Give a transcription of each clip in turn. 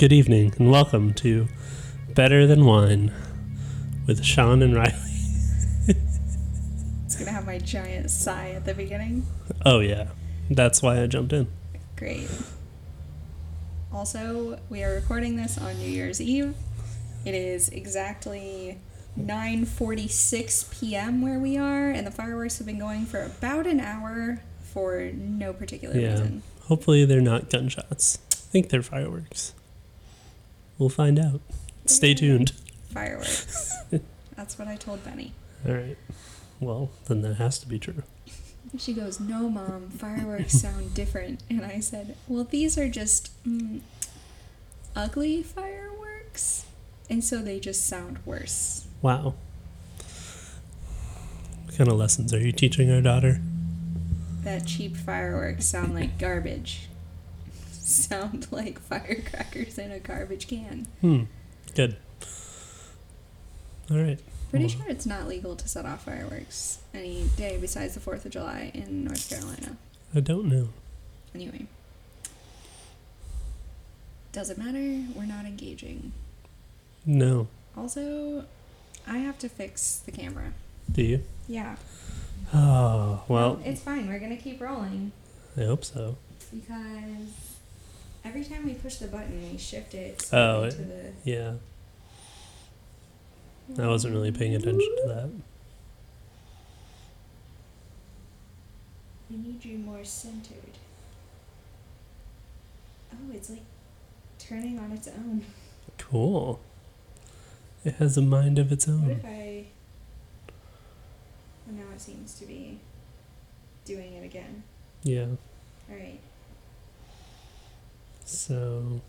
Good evening and welcome to Better Than Wine with Shawn and Riley. It's gonna have my giant sigh at the beginning. Oh, yeah. That's why I jumped in. Great. Also, we are recording this on New Year's Eve. It is exactly 9:46 p.m. where we are, and the fireworks have been going for about an hour for no particular Yeah. reason. Hopefully, they're not gunshots. I think they're fireworks. We'll find out. Stay tuned. Fireworks. That's what I told Benny. All right. Well, then that has to be true. She goes, "No, mom, fireworks sound different." And I said, "Well, these are just mm, ugly fireworks, and so they just sound worse." Wow. What kind of lessons are you teaching our daughter? That cheap fireworks sound like garbage. Sound like firecrackers in a garbage can. Hmm. Good. All right. Pretty Well- sure it's not legal to set off fireworks any day besides the 4th of July in North Carolina. I don't know. Anyway. Doesn't matter, we're not engaging. No. Also, I have to fix the camera. Do you? Yeah. Oh, well, it's fine. We're going to keep rolling I hope so. because every time we push the button, we shift it Oh, it- the. Yeah. I wasn't really paying attention to that. We need you more centered. Oh, it's like turning on its own. Cool. It has a mind of its own. What if I. Oh, now it seems to be doing it again. Yeah. Alright. So.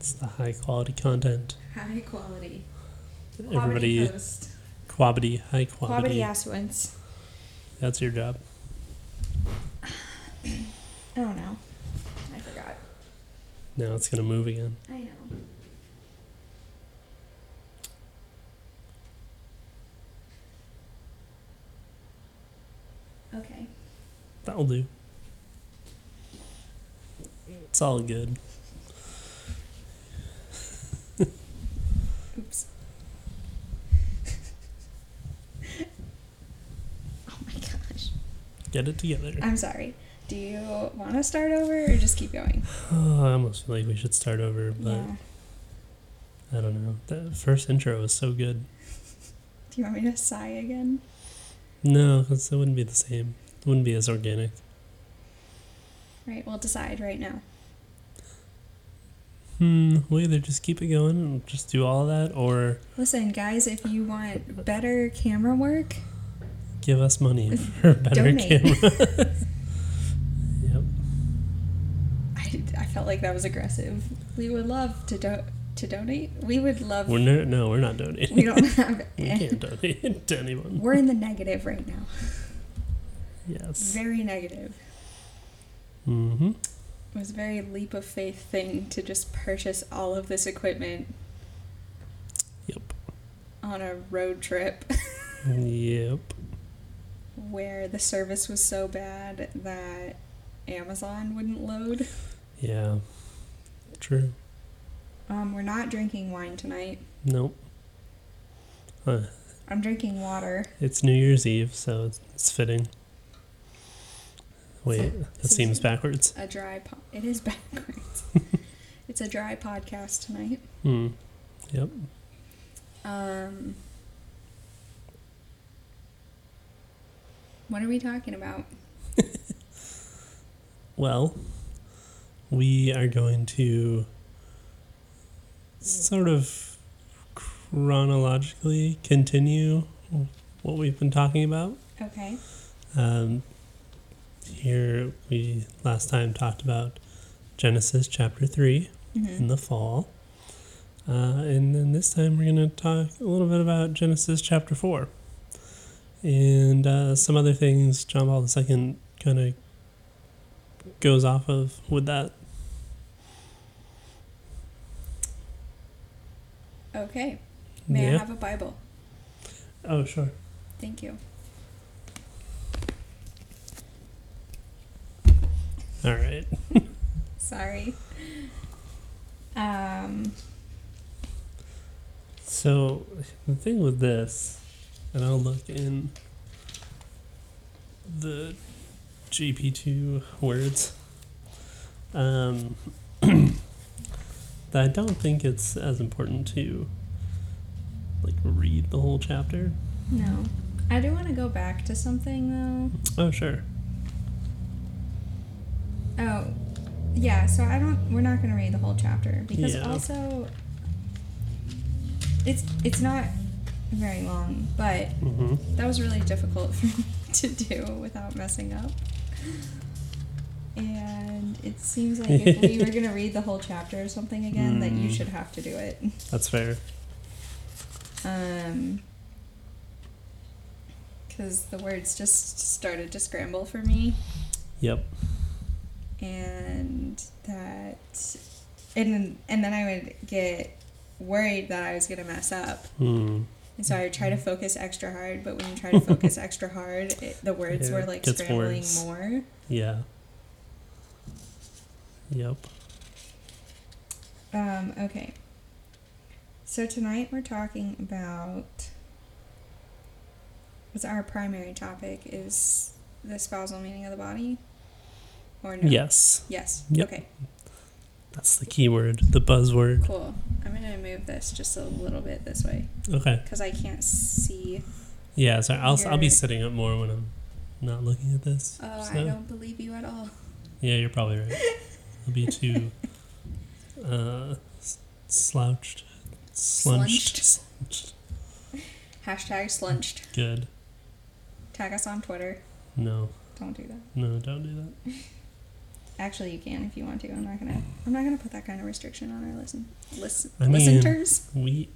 It's the high quality content. High quality. Everybody, post. quality, high Quality quality. That's your job. I don't know. I forgot. Now it's gonna move again. I know. Okay. That'll do. It's all good. Oops. oh my gosh. Get it together. I'm sorry. Do you want to start over or just keep going? Uh, oh, I almost feel like we should start over, but yeah. I don't know. The first intro was so good. Do you want me to sigh again? No, 'cause it wouldn't be the same. It wouldn't be as organic. Right, we'll decide right now. Hmm, we'll either just keep it going and just do all that, or Listen, guys, if you want better camera work, give us money for better camera. yep. I, I felt like that was aggressive. We would love to do, to donate. We would love. We're no, no, we're not donating. we don't have. we can't donate to anyone. We're in the negative right now. Yes. Very negative. Mm-hmm. It was a very leap of faith thing to just purchase all of this equipment Yep. on a road trip Yep. where the service was so bad that Amazon wouldn't load. Yeah. True. Um, we're not drinking wine tonight. Nope. Uh, I'm drinking water. it's New Year's Eve, so it's, it's fitting. Wait, that so- seems backwards. A dry po- It is backwards. it's a dry podcast tonight. Hmm. Yep. Um, what are we talking about? Well, we are going to sort of chronologically continue what we've been talking about. Okay. Um, here, we last time talked about Genesis chapter 3 in hmm the fall. Uh, and then this time we're going to talk a little bit about Genesis chapter 4 and uh, some other things John Paul II kind of goes off of with that. Okay. May yeah. I have a Bible? Oh, sure. Thank you. All right. Sorry. Um, so, the thing with this, and I'll look in the JP2 words. Um, I don't think it's as important to like read the whole chapter. no. I do want to go back to something though. Oh sure. Oh, yeah. So I don't. We're not going to read the whole chapter because Yeah. also it's it's not very long, but hmm that was really difficult for me to do without messing up. And it seems like if we were going to read the whole chapter or something again, that you Mm. should have to do it. That's fair. Um, because the words just started to scramble for me. Yep. and that and then, and then I would get worried that I was gonna mess up, Hmm. and so I would try to focus extra hard. But when you try to focus extra hard, it, the words Yeah, were like scrambling worse. more. Yeah. Yep. Um, okay. So tonight we're talking about what's our primary topic is the spousal meaning of the body, or no? Yes. Yes. Yep. Okay. That's the key word, the buzzword. Cool. I'm gonna move this just a little bit this way Okay. because I can't see. Yeah, so I'll I'll be sitting up more when I'm not looking at this. Oh, so. I don't believe you at all. Yeah, you're probably right. I'll be too uh, slouched, slunched. slunched. Hashtag slunched. Good. Tag us on Twitter. No, Don't do that. no, don't do that. Actually, you can if you want to. I'm not gonna. I'm not gonna put that kind of restriction on our listen. Listen. I mean- listeners. We,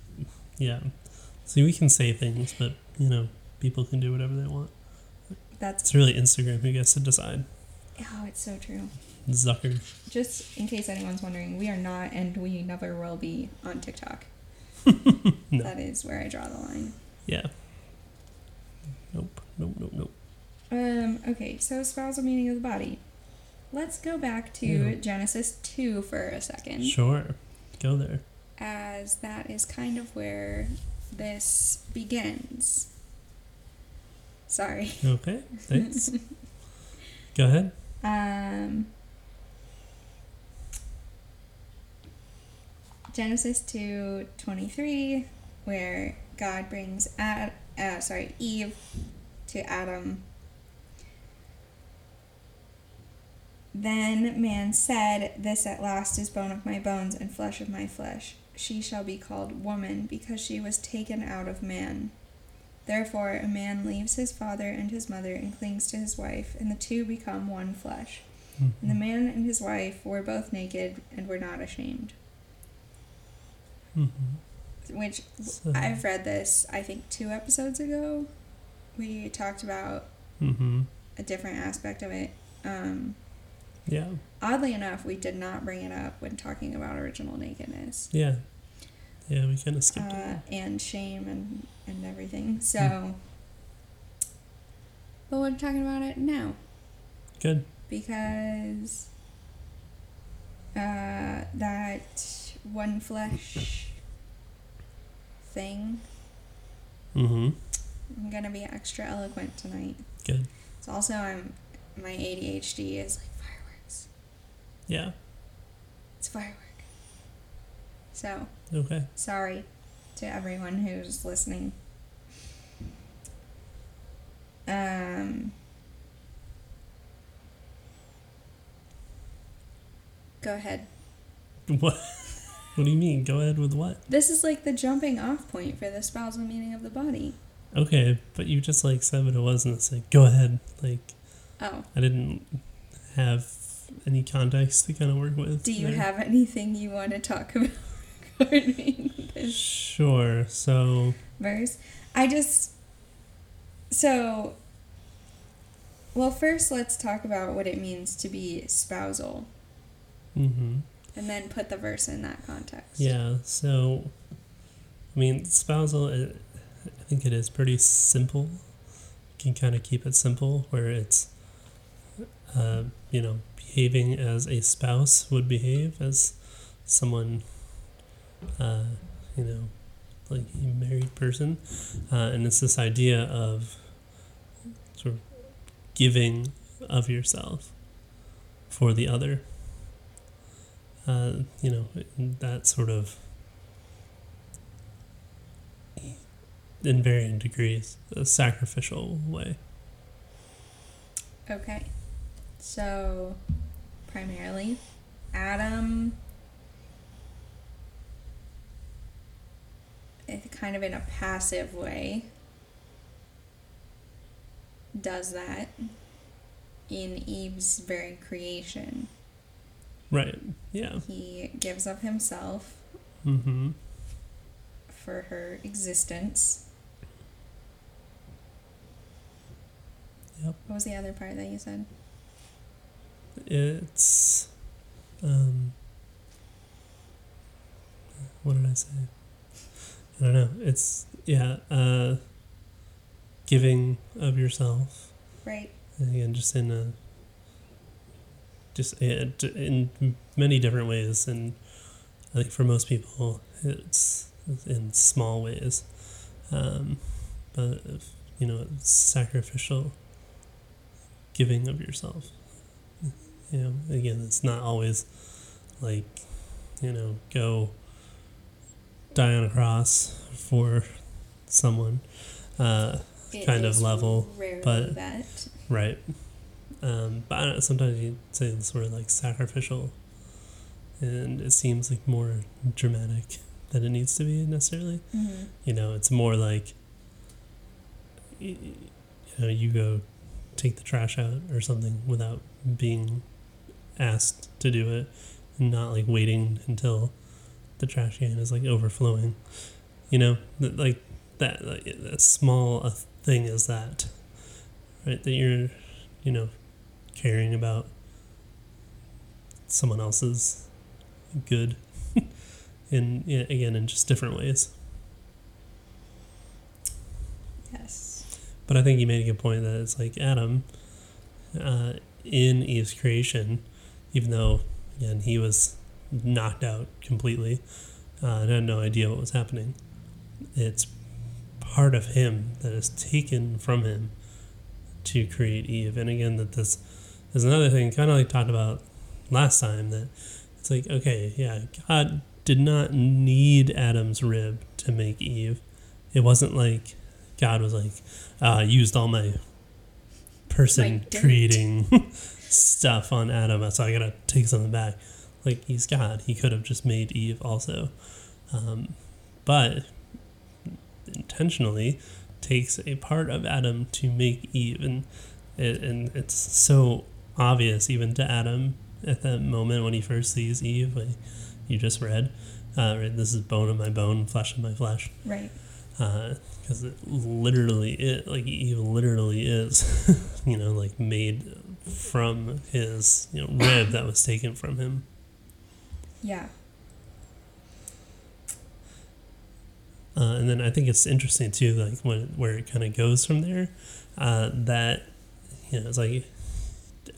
yeah. See, we can say things, but you know, people can do whatever they want. That's. It's really Instagram who gets to decide. Oh, it's so true. Zucker. Just in case anyone's wondering, we are not, and we never will be on TikTok. No. That is where I draw the line. Yeah. Nope. Nope. Nope. Nope. Um. Okay. So spousal meaning of the body. Let's go back to Yeah. Genesis two for a second. Sure. Go there. as that is kind of where this begins. Sorry. Okay. Thanks. Go ahead. Um, Genesis two twenty three, where God brings Ad, uh, sorry Eve to Adam. Then man said, This at last is bone of my bones and flesh of my flesh. She shall be called woman, because she was taken out of man. Therefore, a man leaves his father and his mother and clings to his wife, and the two become one flesh. And the man and his wife were both naked and were not ashamed. Mm-hmm. Which So, I've read this, I think, two episodes ago. We talked about mm-hmm. a different aspect of it. Um, Yeah. oddly enough, we did not bring it up when talking about original nakedness Yeah. Yeah, we kind of skipped uh, it. and shame and, and everything. So, but we're talking about it now Good. because uh, that one flesh thing. Mm-hmm. I'm gonna be extra eloquent tonight. Good. It's also I'm my ADHD is like fireworks. Yeah. It's firework. So Okay. sorry to everyone who's listening. Um. Go ahead. What? What do you mean? Go ahead with what? This is like the jumping off point for the spousal meaning of the body. Okay, but you just like said what it was, and it's like, go ahead. Like, Oh, I didn't have any context to kind of work with. do you there. have anything you want to talk about regarding this Sure. So, verse? I just so well first let's talk about what it means to be spousal mm-hmm. And then put the verse in that context. Yeah. So, I mean, spousal. It, I think it is pretty simple. You can kind of keep it simple, where it's, uh, you know, behaving as a spouse would behave, as someone, uh, you know, like a married person. Uh, and it's this idea of sort of giving of yourself for the other. Uh, you know, that sort of, in varying degrees, a sacrificial way. Okay. So, primarily, Adam, eh, kind of in a passive way, does that in Eve's very creation. Right. Yeah. He gives of himself Mm-hmm. for her existence. Yep. What was the other part that you said? It's um what did I say? I don't know. It's yeah, uh giving of yourself. Right. And again, just in a just yeah, in many different ways and I think for most people it's in small ways. Um but you know, it's sacrificial giving of yourself. You know, again, it's not always like, you know, go die on a cross for someone, uh, It Kind of level, rarely but- that. right? Um, but I don't, sometimes you say it's sort of like sacrificial, and it seems like more dramatic than it needs to be necessarily. Mm-hmm. You know, it's more like, you know, you go take the trash out or something without being asked to do it, and not like waiting until the trash can is like overflowing. You know, like that, like as small thing as that, right? That you're, you know, caring about someone else's good, in yeah, again in just different ways. Yes. But I think you made a good point that it's like Adam, uh, in Eve's creation, even though again he was knocked out completely uh, and had no idea what was happening, it's part of him that is taken from him to create Eve. And again, that this is another thing, kind of like talked about last time, that it's like okay, yeah, God did not need Adam's rib to make Eve. It wasn't like God was like, uh, I used all my person creating stuff on Adam, so I gotta take something back. Like he's God, he could have just made Eve also, um, but intentionally takes a part of Adam to make Eve, and it, and it's so obvious even to Adam at that moment when he first sees Eve, like you just read. Uh, right, this is bone of my bone, flesh of my flesh Right. because it literally it like Eve literally is you know like made from his you know rib that was taken from him Yeah. uh, and then I think it's interesting too like when where it kind of goes from there uh, that you know it's like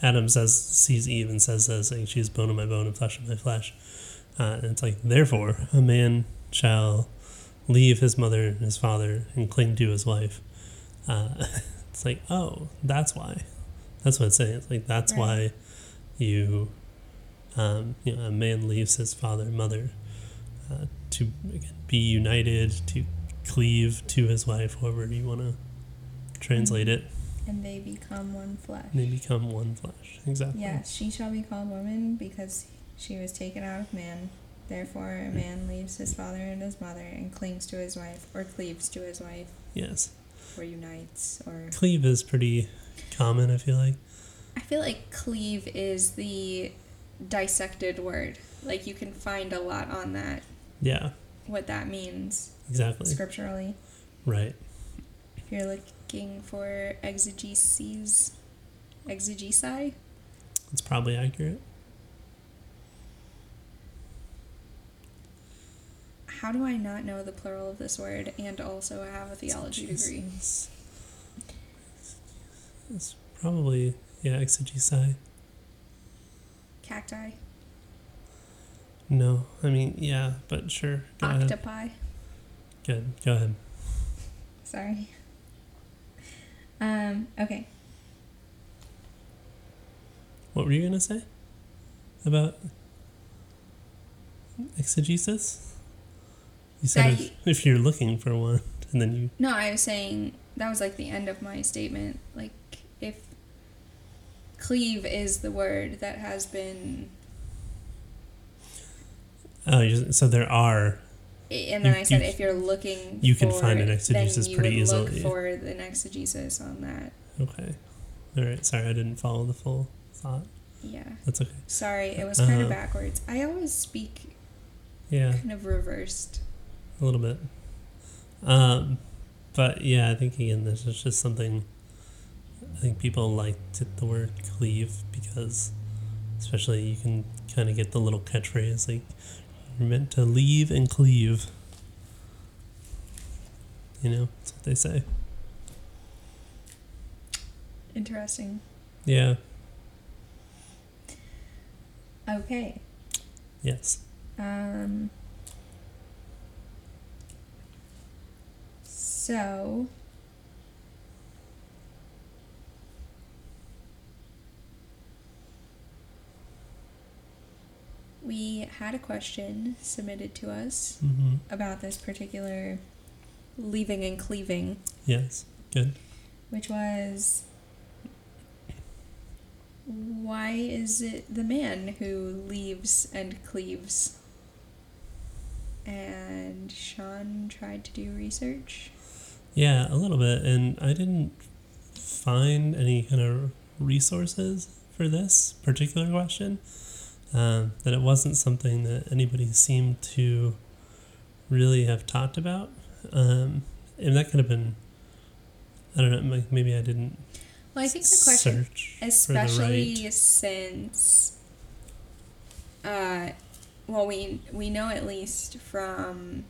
Adam says sees Eve and says this like she's bone of my bone and flesh of my flesh uh, and it's like therefore a man shall leave his mother and his father and cling to his wife. Uh, it's like, oh, that's why. That's what it's saying. It's like that's Right. why you, um, you know, a man leaves his father and mother uh, to again, be united, to cleave to his wife, however you want to translate it. And they become one flesh. They become one flesh. Exactly. Yes, she shall be called woman because she was taken out of man. Therefore, a man leaves his father and his mother and clings to his wife, or cleaves to his wife, Yes. or unites, or. Cleave is pretty common. I feel like. I feel like cleave is the dissected word. Like you can find a lot on that, Yeah. what that means Exactly. scripturally. Right. If you're looking for exegeses, exegesi, It's probably accurate. how do I not know the plural of this word and also have a theology degree? It's, it's probably yeah exegesi. Cacti. No, I mean, yeah, but sure. Go ahead. Octopi. Good. Go ahead. Sorry. Um, okay. What were you gonna say about exegesis? You said if, if you're looking for one, and then you No, I was saying that was like the end of my statement. Like, if cleave is the word that has been. oh, so there are And then You- I said, you- if you're looking, you can for find an exegesis pretty would look easily. for an exegesis on that. okay. All right. Sorry, I didn't follow the full thought. Yeah. That's okay. Sorry, it was kind Uh, of backwards. I always speak Yeah, kind of reversed. a little bit. Um, but yeah, I think again, this is just something. I think people like the word cleave because, especially, you can kind of get the little catchphrase like, "You're meant to leave and cleave." You know, that's what they say. Interesting. Yeah. Okay. Yes. Um. So. We had a question submitted to us Mm-hmm. about this particular leaving and cleaving, Yes. Good. which was why is it the man who leaves and cleaves? And Shawn tried to do research. Yeah, a little bit, and I didn't find any kind of resources for this particular question. Um, that it wasn't something that anybody seemed to really have talked about, um, and that could have been. I don't know. like, Maybe I didn't Well, I think the question, for the especially right. since, uh, well, we we know at least from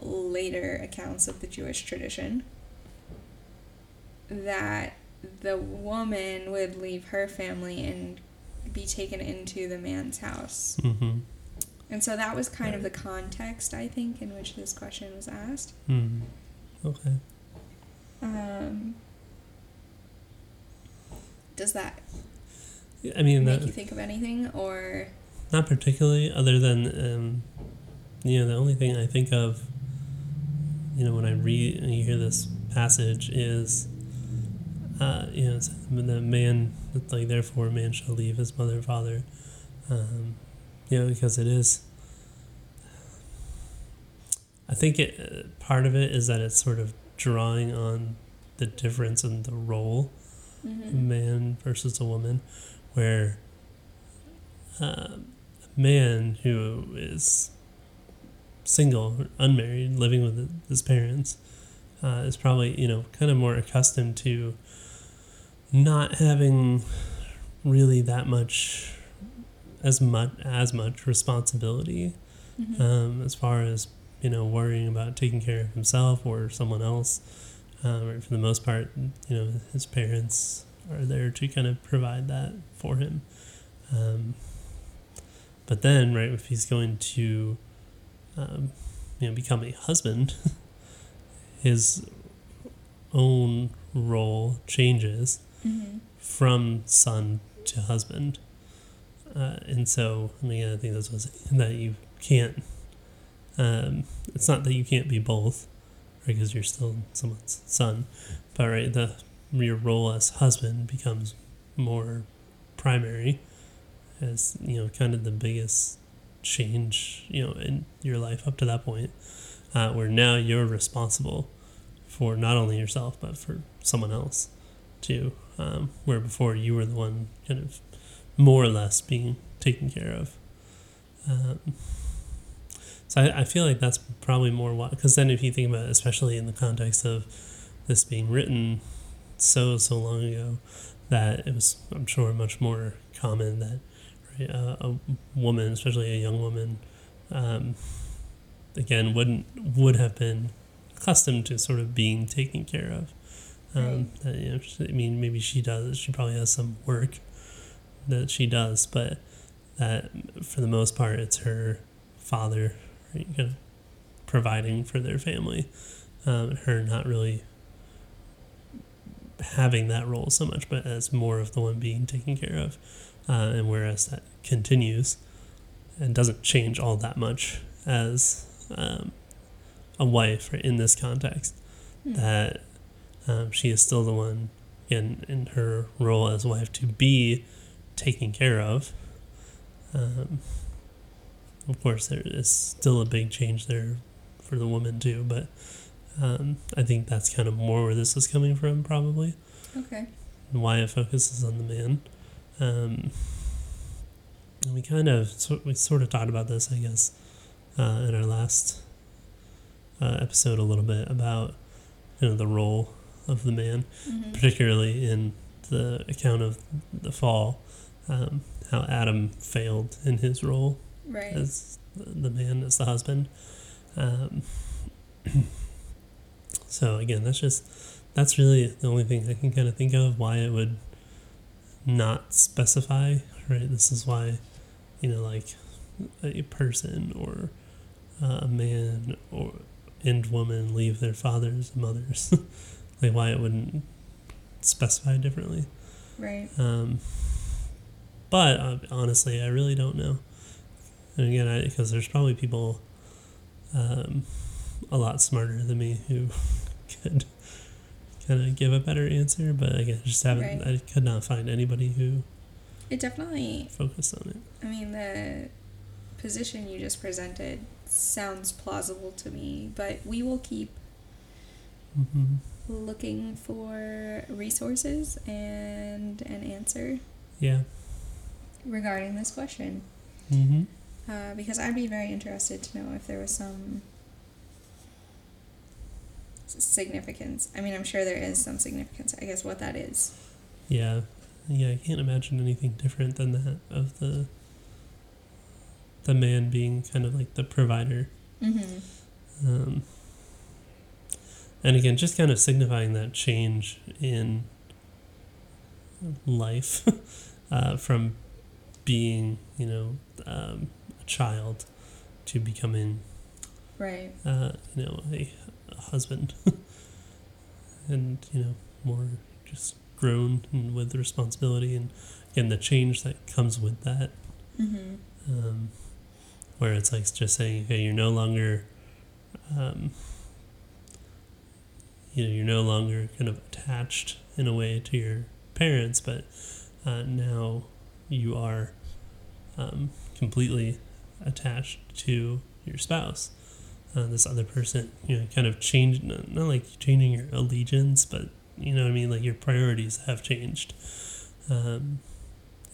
later accounts of the Jewish tradition that the woman would leave her family and be taken into the man's house. Mm-hmm. And so that was kind of the context, I think, in which this question was asked. Mm. Okay. Um, does that I mean, make that, you think of anything, or Not particularly, other than um, you know, the only thing I think of, you know, when I read and you hear this passage is, uh, you know, the man, like therefore man shall leave his mother and father, um, you know, because it is. I think it uh, part of it is that it's sort of drawing on the difference in the role Mm-hmm. man versus a woman, where um, a man who is single, unmarried, living with his parents, uh, is probably you know kind of more accustomed to not having really that much as much as much responsibility Mhm. um, as far as you know worrying about taking care of himself or someone else um, or for the most part you know his parents are there to kind of provide that for him um, but then right if he's going to um, you know become a husband his own role changes Mhm. from son to husband. Uh, and so, I mean, I think this was that you can't. Um, it's not that you can't be both, right? Because you're still someone's son, but right, the your role as husband becomes more primary, as you know, kind of the biggest change you know in your life up to that point, uh, where now you're responsible for not only yourself but for someone else too. Um, where before you were the one kind of more or less being taken care of. Um, so I, I feel like that's probably more why, because then if you think about it, especially in the context of this being written so, so long ago, that it was, I'm sure, much more common that right, uh, a woman, especially a young woman, um, again, wouldn't, would have been accustomed to sort of being taken care of. Um, that, you know, she- I mean, maybe she does. She probably has some work, that she does, but that for the most part, it's her father right, kind of providing for their family. Um, her not really having that role so much, but as more of the one being taken care of. Uh, and whereas that continues and doesn't change all that much as um, a wife right, in this context, Hmm. that um, she is still the one in, in her role as wife to be taken care of. Um, of course, there is still a big change there for the woman too, but um, I think that's kind of more where this is coming from, probably Okay. and why it focuses on the man. Um, and we kind of so we sort of talked about this, I guess, uh, in our last uh, episode a little bit about you know the role of the man, hmm particularly in the account of the fall, um, how Adam failed in his role Right. as the man as the husband. Um, so again, that's just that's really the only thing I can kind of think of why it would not specify. Right, this is why you know like a person or uh, a man or and woman leave their fathers and mothers. like why it wouldn't specify differently. Right. Um, but uh, honestly, I really don't know. And again, because there's probably people um, a lot smarter than me who could kind of give a better answer. But again, I just haven't. Right. I could not find anybody who It definitely, focused on it. I mean, the position you just presented sounds plausible to me, but we will keep hmm looking for resources and an answer Yeah. regarding this question. hmm Uh, because I'd be very interested to know if there was some significance. I mean, I'm sure there is some significance. I guess what that is. Yeah. Yeah. I can't imagine anything different than that of the the man being kind of like the provider. Mm-hmm. Um, and again, just kind of signifying that change in life uh, from being, you know, um, a child to becoming, Right. uh, you know, a, a husband, and you know, more just grown and with responsibility, and again, the change that comes with that Mm-hmm. um, where it's like just saying, okay, you're no longer, um, you know, you're no longer kind of attached in a way to your parents, but uh, now you are um, completely attached to your spouse. Uh, this other person, you know, kind of changed, not, not like changing your allegiance, but you know what I mean? Like your priorities have changed. Um,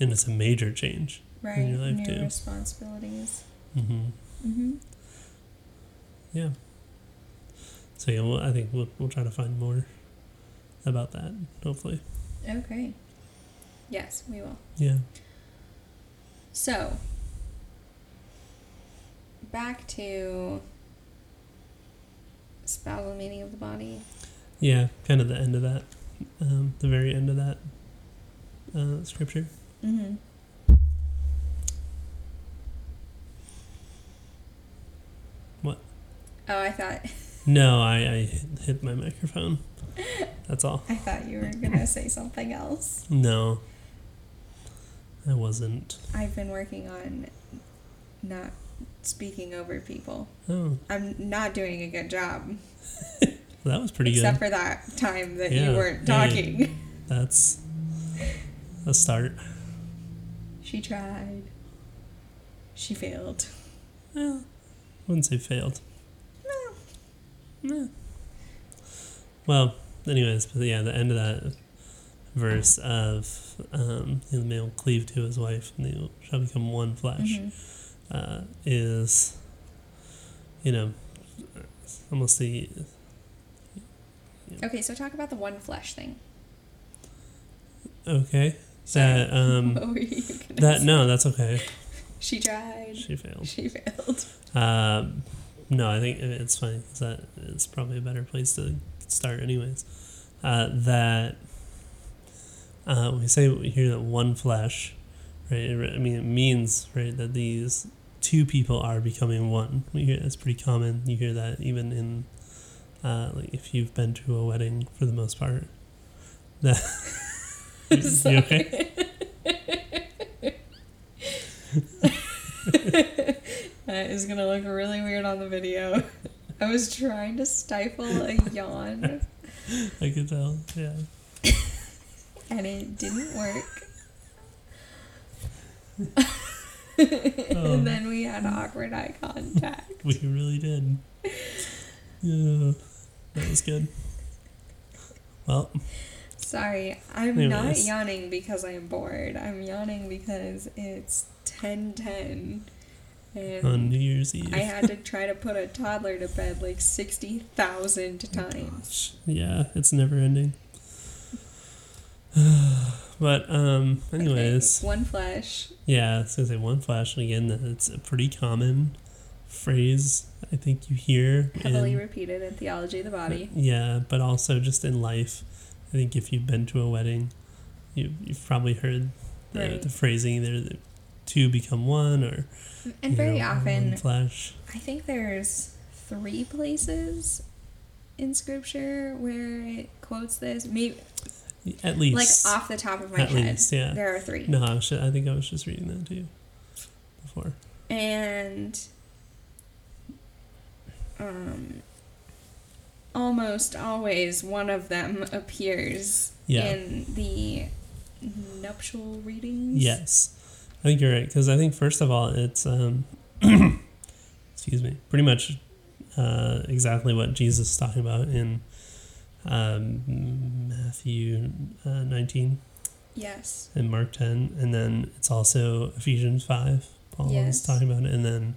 and it's a major change. Right. your life, New too. responsibilities. Mm-hmm. Mm-hmm. Yeah. So yeah, well, I think we'll we'll try to find more about that. Hopefully. Okay. Yes, we will. Yeah. So, back to spousal meaning of the body. Yeah. Kind of the end of that. Um, the very end of that uh, scripture. Mm-hmm. What? Oh, I thought No, I, I hit- my microphone. That's all. I thought you were gonna say something else. No. I wasn't. I've been working on not speaking over people. Oh, I'm not doing a good job, that was pretty except good. Except for that time that Yeah, you weren't hey. talking. That's a start. She tried. She failed. Well, wouldn't say failed. Yeah. Well, anyways, but yeah, the end of that verse of um, the man will cleave to his wife and they shall become one flesh Mhm. uh, is, you know, almost the Okay, so talk about the one flesh thing. okay that um you that say? no that's okay She tried. she failed She failed. um no I think it's fine 'cause that is probably a better place to start anyways uh, that uh, we say here that one flesh right? I mean, it means right that these two people are becoming one. We hear that's pretty common. You hear that even in uh, like if you've been to a wedding for the most part. That you okay? that is gonna look really weird on the video. I was trying to stifle a yawn I could tell. Yeah. and it didn't work. Oh. and then we had awkward eye contact. We really did. Yeah, that was good. Well, Sorry, I'm not yawning because I'm bored. I'm yawning because it's 10:10 and on New Year's Eve. I had to try to put a toddler to bed like 60,000 times. Gosh, yeah, it's never ending. but um, anyways, Okay, one flash. yeah, I was gonna say one flash, and again, it's a pretty common phrase. I think you hear Heavily in- repeated in theology of the body. Yeah, but also just in life. I think if you've been to a wedding, you you've probably heard the, Right. the phrasing either the two become one or And you very know, often, flesh. I think there's three places in scripture where it quotes this. Maybe At least like off the top of my at head, least, yeah. there are three. No, I, was, I think I was just reading that too before. and um, almost always one of them appears Yeah. in the nuptial readings. Yes, I think you're right because I think first of all it's um, excuse me, pretty much uh, exactly what Jesus is talking about in um, Matthew uh, 19 Yes. and Mark 10, and then it's also Ephesians 5. Paul Yes. is talking about it, and then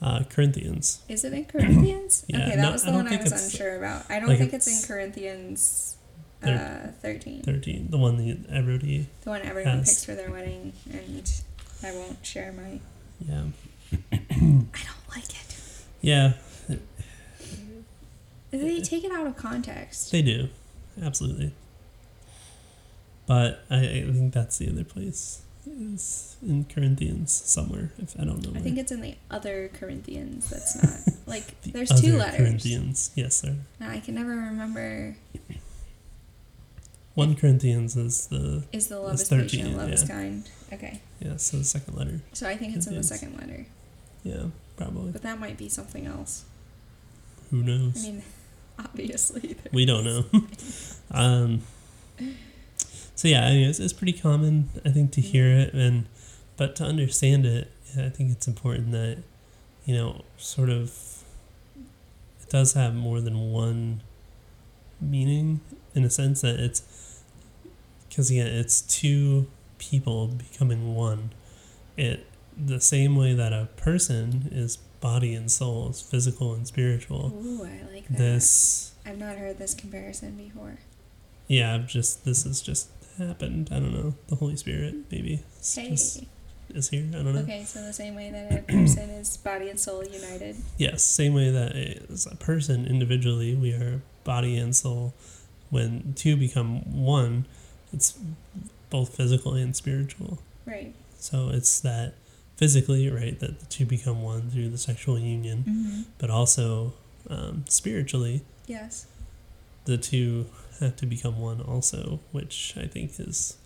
uh, Corinthians. Is it in Corinthians? Yeah, okay, that no, was the don't one I was unsure about. I don't like think it's, it's- in Corinthians uh, 13. 13, the one that everybody, The one everyone Has. picks for their wedding, and I won't share my. yeah. I don't like it. Yeah, They take it out of context. they do. Absolutely. But I, I think that's the other place. Is in Corinthians somewhere. If I don't know. I where. think it's in the other Corinthians. That's not like The there's two letters. Corinthians. Yes, sir. Now I can never remember. One Corinthians is the Is the love It's is patient, 13, love is kind. Okay, yeah, so the second letter. so I think it's in the second letter, Yeah, probably. but that might be something else. Who knows? I mean, obviously. we don't know. um, so yeah, I mean, it's, it's pretty common, I think, to hear it, and but to understand it, I think it's important that you know, sort of, it does have more than one meaning in a sense that it's because again, it's two people becoming one. It the same way that a person is body and soul, is physical and spiritual. Ooh, I like that. This I've not heard this comparison before. yeah, I've just this has just happened. I don't know. The Holy Spirit maybe it's Hey. just is here. I don't know. Okay, so the same way that a person is body and soul united. Yes, same way that as a person individually, we are body and soul. When two become one, it's both physical and spiritual. Right. So it's that physically, right, that the two become one through the sexual union, Mm-hmm. but also um, spiritually, Yes. the two have to become one also, which I think is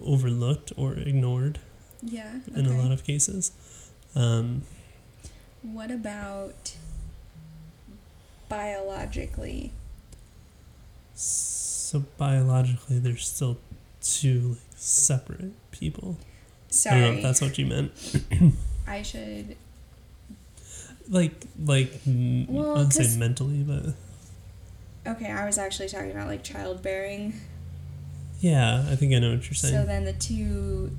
overlooked or ignored Yeah. in a lot of cases. Um, What about biologically? So biologically, they're still two like, separate people. I don't know Sorry, if that's what you meant. I should. Like, like, Well, I would say mentally, but Okay, I was actually talking about like childbearing. yeah, I think I know what you're saying. So then the two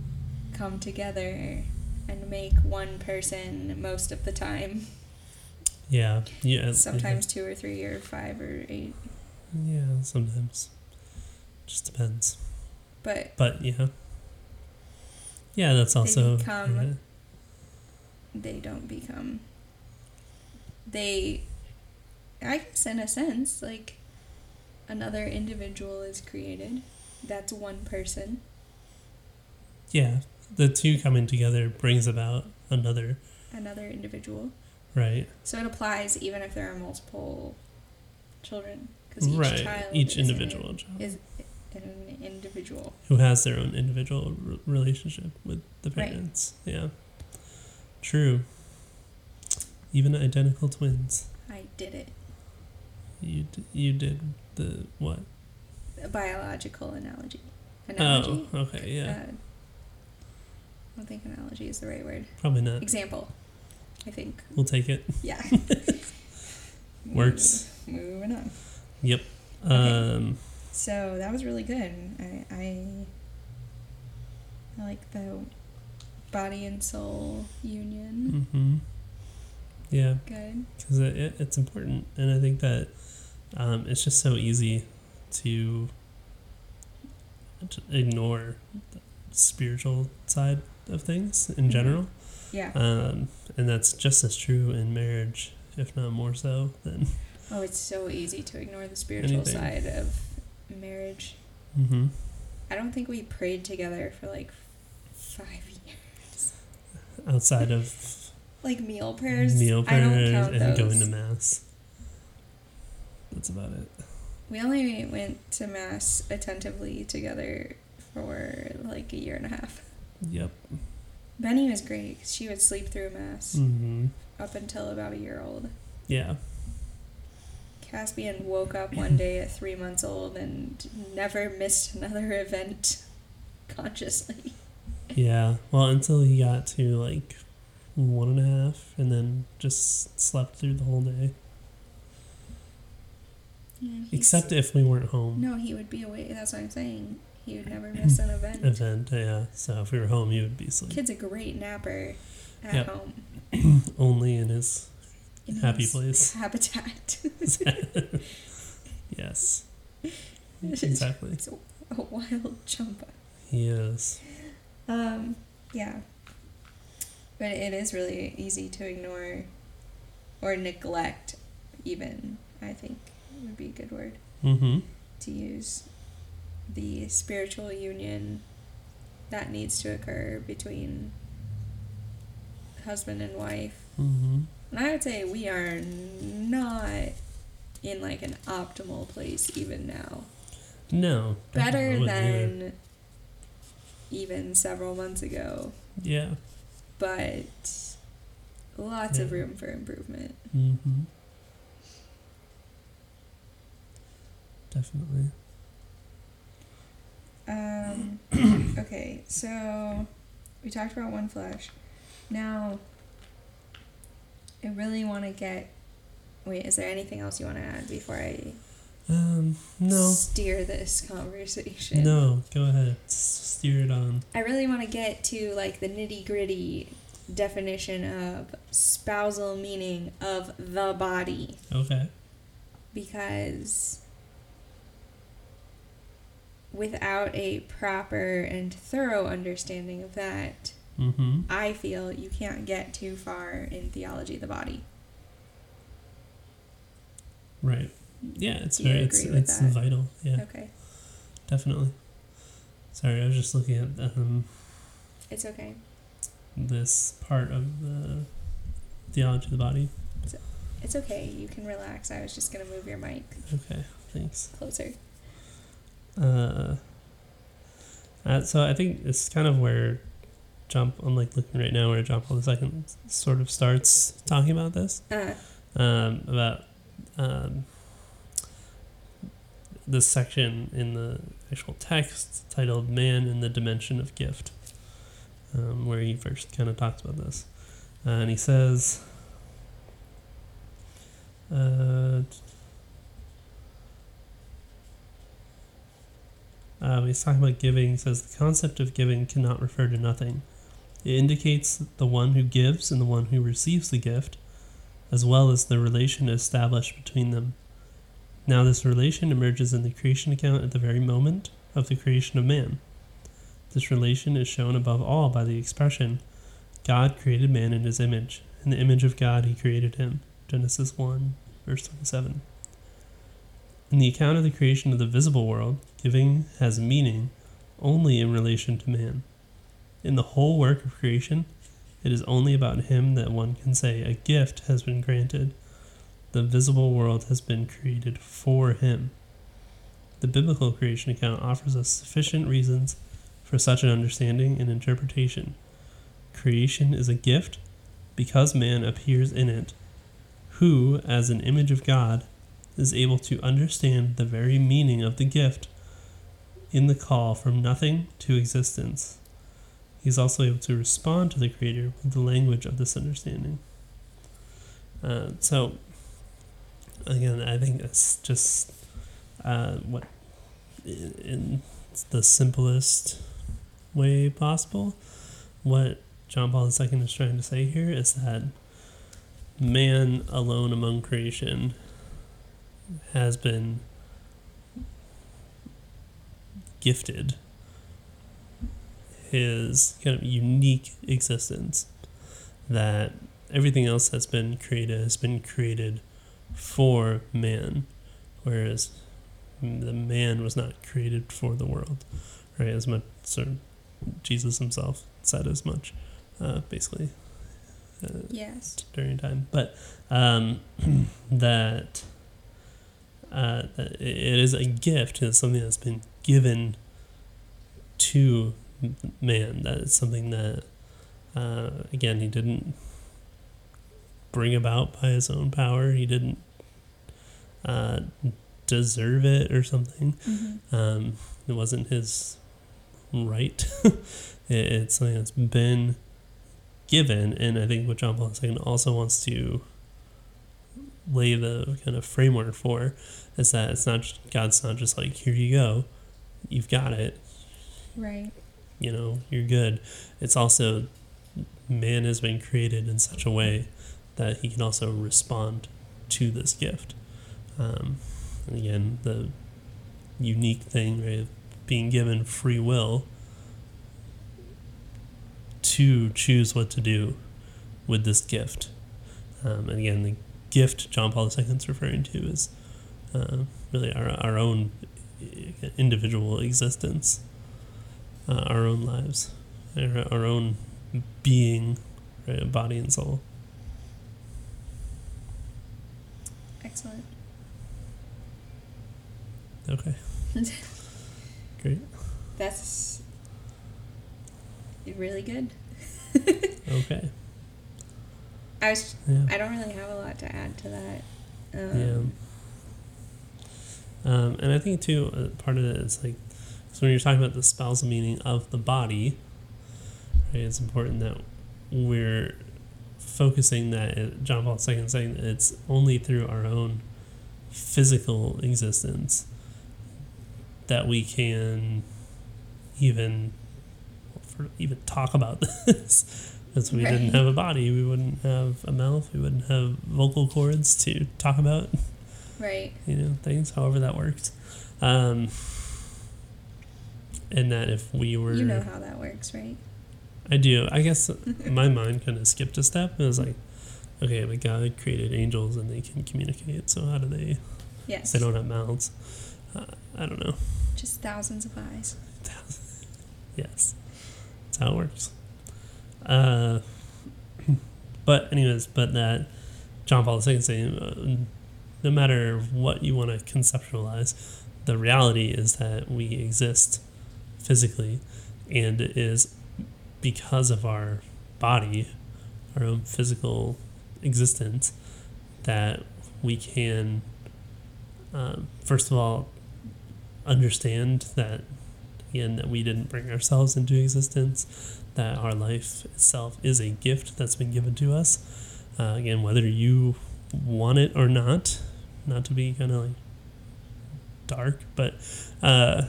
come together and make one person most of the time. yeah, yeah. Sometimes two or three or five or eight. Yeah, sometimes. Just depends. But But yeah. Yeah, that's also. become- yeah. they don't become. They, I guess, in a sense, like another individual is created. That's one person. Yeah, the two coming together brings about another, another individual. right? So it applies even if there are multiple children, because each right. child Each is individual an, child is an individual. who has their own individual r- relationship with the Right. parents. Yeah. True. Even identical twins. I did it. You d- you did the what? A biological analogy. Analogy. Oh, okay, yeah. Uh, I don't think analogy is the right word. Probably not. Example. I think. We'll take it. Yeah. Works. Moving on. Yep. Um. So that was really good. I I, I like the body and soul union. hmm Yeah, Good. because it, it, it's important, and I think that um, it's just so easy to, to ignore the spiritual side of things in Mhm. general, Yeah. um, and that's just as true in marriage, if not more so. Than Oh, it's so easy to ignore the spiritual Anything. side of marriage. hmm I don't think we prayed together for like five years. outside of Like meal prayers. meal prayers and those. going to mass. That's about it. We only went to mass attentively together for like a year and a half. Yep. Benny was great. she would sleep through mass hmm up until about a year old. Yeah. Caspian woke up one day at three months old and never missed another event consciously. Yeah. Well, until he got to like one and a half, and then just slept through the whole day. Yeah, Except if we weren't home. no, he would be awake. That's what I'm saying. He would never miss an event. Event, yeah. So if we were home, he would be asleep. Kid's a great napper at Yep. home. Only in his in Happy place. Habitat. yes. Exactly. It's a, a wild jump. He is. Um, yeah. But it is really easy to ignore or neglect, even, I think would be a good word Mm-hmm. to use. The spiritual union that needs to occur between husband and wife. Mm-hmm. And I would say we are not in like an optimal place even now. No. Better wouldn't either. than even several months ago. Yeah. but lots of room for improvement. Mm-hmm. Definitely. Um, okay, so we talked about one flesh. Now, I really want to get. Wait, is there anything else you want to add before I Um. No. steer this conversation? No. Go ahead. Steer it on. I really want to get to like the nitty gritty definition of spousal meaning of the body. Okay. because without a proper and thorough understanding of that, Mm-hmm. I feel you can't get too far in theology of the body. Right. Yeah, it's very it's it's that? vital. Yeah, Okay, definitely. Sorry, I was just looking at um, it's okay. this part of the theology of the body. It's okay. You can relax. I was just gonna move your mic Okay, thanks. closer. Uh, uh, so I think it's kind of where John, I'm like looking right now where John Paul II sort of starts talking about this. Uh, um, about um, this section in the actual text titled Man in the Dimension of Gift, um, where he first kind of talks about this. Uh, and he says, uh, uh, he's talking about giving. He says, The concept of giving cannot refer to nothing. It indicates the one who gives and the one who receives the gift as well as the relation established between them. Now, this relation emerges in the creation account at the very moment of the creation of man. This relation is shown above all by the expression, God created man in his image. In the image of God, he created him. Genesis 1, verse 27. In the account of the creation of the visible world, giving has meaning only in relation to man. In the whole work of creation, it is only about him that one can say a gift has been granted. The visible world has been created for him. The biblical creation account offers us sufficient reasons for such an understanding and interpretation. Creation is a gift because man appears in it, who, as an image of God, is able to understand the very meaning of the gift in the call from nothing to existence. He is also able to respond to the Creator with the language of this understanding. Uh, so, again, I think it's just uh, what, in the simplest way possible, what John Paul II is trying to say here is that man alone among creation has been gifted his kind of unique existence that everything else that's been created has been created for man whereas the man was not created for the world right as much of jesus himself said as much uh, basically uh, Yes. during time, but um, that uh, that it is a gift. It's something that's been given to man. That is something that uh, again he didn't bring about by his own power. He didn't uh, deserve it or something. Mm-hmm. Um, it wasn't his right. it, it's something that's been given, and I think what John Paul II also wants to lay the kind of framework for is that it's not just, God's not just like here you go, you've got it, Right. You know, you're good. It's also man has been created in such a way that he can also respond to this gift. Um, again, the unique thing, right, of being given free will to choose what to do with this gift. Um, and again, the gift John Paul II is referring to is uh, really our, our own individual existence uh, our own lives, our, our own being, right, body and soul. Excellent. Okay. Great. That's really good. Okay. I was. Yeah. I don't really have a lot to add to that. Yeah. Um, Um, and I think too, uh, part of it is like, so when you're talking about the spousal meaning of the body, right, it's important that we're focusing that John Paul II is saying that it's only through our own physical existence that we can even even talk about this. Because we didn't have a body, we wouldn't have a mouth, we wouldn't have vocal cords to talk about Right. you know things however that works um and that if we were You know how that works, right? i do i guess my mind kind of skipped a step it was like okay but god created angels and they can communicate so how do they Yes. they don't have mouths uh, i don't know Just thousands of eyes. yes that's how it works uh but anyways but that john paul ii saying uh, no matter what you want to conceptualize the reality is that we exist physically and it is because of our body our own physical existence that we can um, first of all understand that again that we didn't bring ourselves into existence that our life itself is a gift that's been given to us. Uh, again whether you want it or not not to be kind of like dark but uh,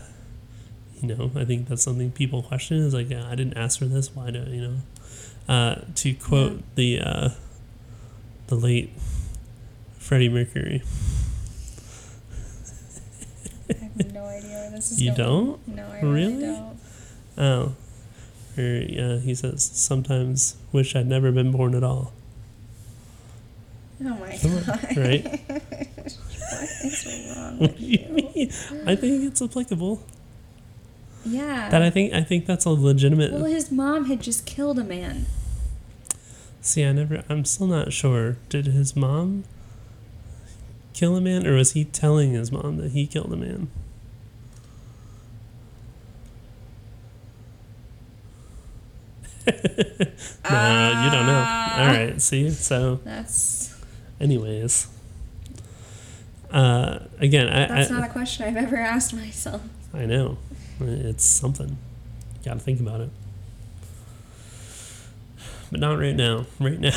you know i think that's something people question is like i didn't ask for this why do you know uh, to quote the uh, the late freddie mercury I have no idea where this is You going. don't? No, I really, Really? don't. Oh. Or, yeah, he says, sometimes wish I'd never been born at all. Oh my Come on, god. right? what is wrong What with do you you? mean? I think it's applicable. Yeah. That I think I think that's a legitimate. well, his mom had just killed a man. See, I never. I'm still not sure. Did his mom kill a man, or was he telling his mom that he killed a man? no, you don't know. Ah. All right. See, so That's anyways, uh, again, I that's I, not a question I've ever asked myself. I know it's something. You got to think about it, but not right now. Right now,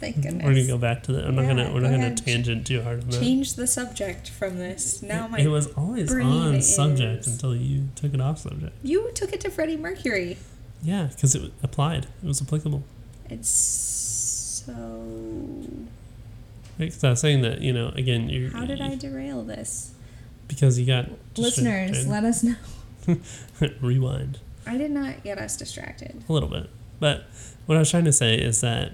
Thank we're gonna go back to the. I'm not gonna. We're go not gonna tangent too hard on that. Change the subject from this. Now my it was always on subject until you took it off subject. you took it to Freddie Mercury. Yeah, because it applied. It was applicable. It's so. Because I was saying that you know again you're How did I derail this? Because you got Listeners, distracted. let us know. rewind I did not get us distracted. a little bit. But what I was trying to say is that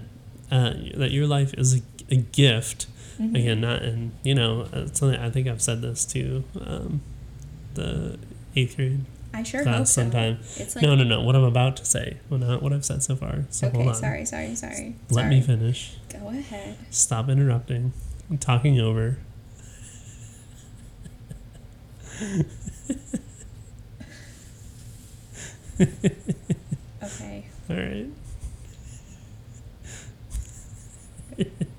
uh, that your life is a, a gift. Mhm. Again, not and you know uh, something. I think I've said this to um, the eighth grade I sure class hope so. sometime. Like no, no, no. What I'm about to say, well, not what I've said so far. So okay. hold on. Sorry, sorry, sorry. Let sorry. me finish. Go ahead. Stop interrupting. I'm talking over. Okay. All right.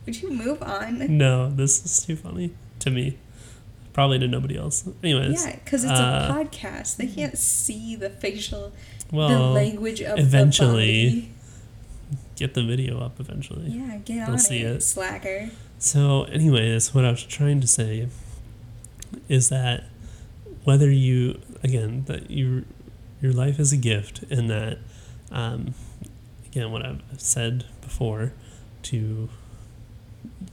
Would you move on? No, this is too funny to me. Probably to nobody else. Anyways. Yeah, because it's uh, a podcast. They can't see the facial, the language of eventually, the get the video up eventually. Yeah, get They'll on see it, it. slacker. So, anyways, what I was trying to say is that whether you, again, that you, your life is a gift, and that, um, again, what I've said before to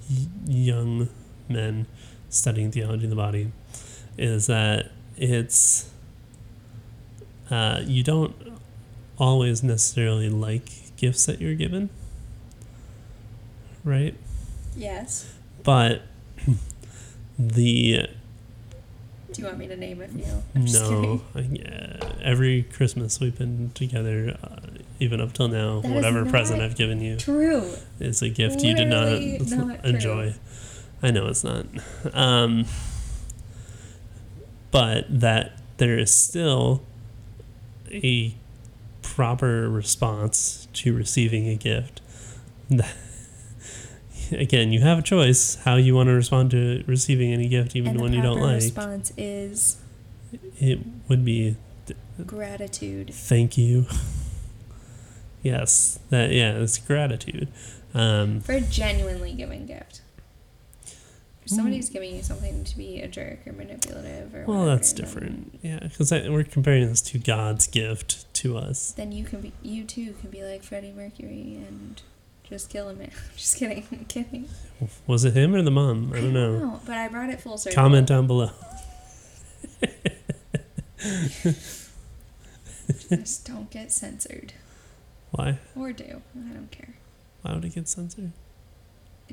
y- young men studying theology of the body is that it's, uh, you don't always necessarily like gifts that you're given, right? Yes. But the Do you want me to name a few? I'm no, yeah, every Christmas we've been together, uh, even up till now, That whatever present I've given you True. is a gift you did not, Literally not true. enjoy. I know it's not, um, but that there is still a proper response to receiving a gift. Again, you have a choice how you want to respond to receiving any gift, even and one you don't like. response is It would be gratitude. thank you. yes, that yeah, it's gratitude. Um, For a genuinely given gift. If somebody's giving you something to be a jerk or manipulative or well, whatever, that's then- different. Yeah, because we're comparing this to God's gift to us. Then you can be, you too can be like Freddie Mercury and just kill a man. just kidding, I'm kidding. Was it him or the mom? I don't know. but I brought it full circle. Comment down below. Just don't get censored, Why? or do. I don't care. Why would it get censored?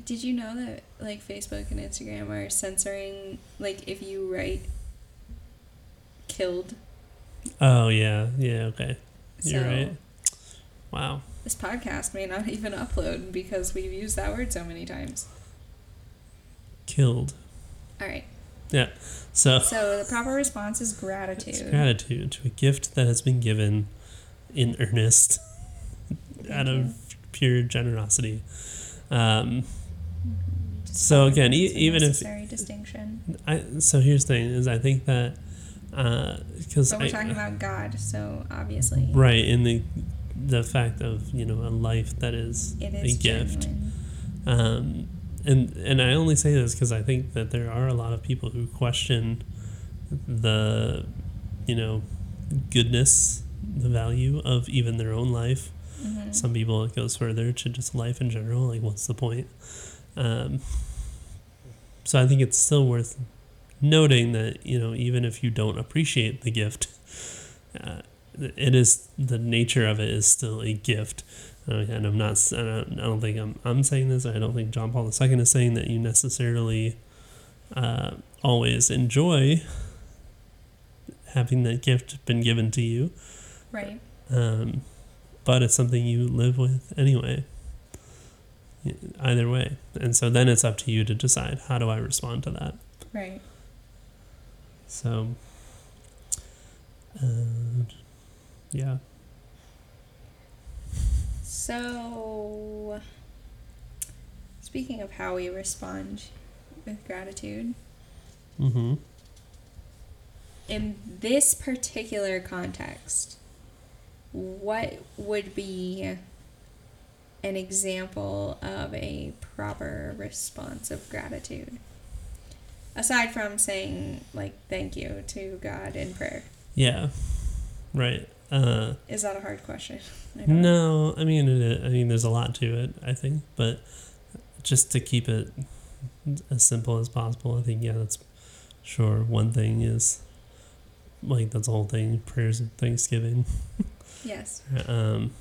Did you know that like Facebook and Instagram are censoring like if you write killed? Oh yeah, yeah. Okay, you're right. Wow. This podcast may not even upload because we've used that word so many times. Killed. All right. Yeah. So So the proper response is it's gratitude. gratitude to a gift that has been given in earnest, out of pure generosity. Um, so again, e- even if- necessary distinction. I so here's the thing is I think that because But we're talking about God, so obviously right in the the fact of you know a life that is it a gift. Um, and and I only say this because I think that there are a lot of people who question the, you know, goodness, the value of even their own life. Mhm. Some people it goes further to just life in general. Like, what's the point? Um, so I think it's still worth noting that you know even if you don't appreciate the gift, uh, it is the nature of it is still a gift. Uh, and I'm not. I don't, I don't think I'm. I'm saying this. I don't think John Paul II is saying that you necessarily uh, always enjoy having that gift been given to you. Right. Um, but it's something you live with anyway. Either way. And so then it's up to you to decide how do I respond to that. Right. So, uh, yeah. So, speaking of how we respond with gratitude, Mm-hmm. in this particular context, what would be an example of a proper response of gratitude? Aside from saying, like, thank you to God in prayer. Yeah. Right. Uh, Is that a hard question? I know. no, I mean, it, I mean, there's a lot to it, I think, but just to keep it as simple as possible, I think, yeah, that's sure. One thing is, like, that's the whole thing prayers of Thanksgiving. Yes. Um,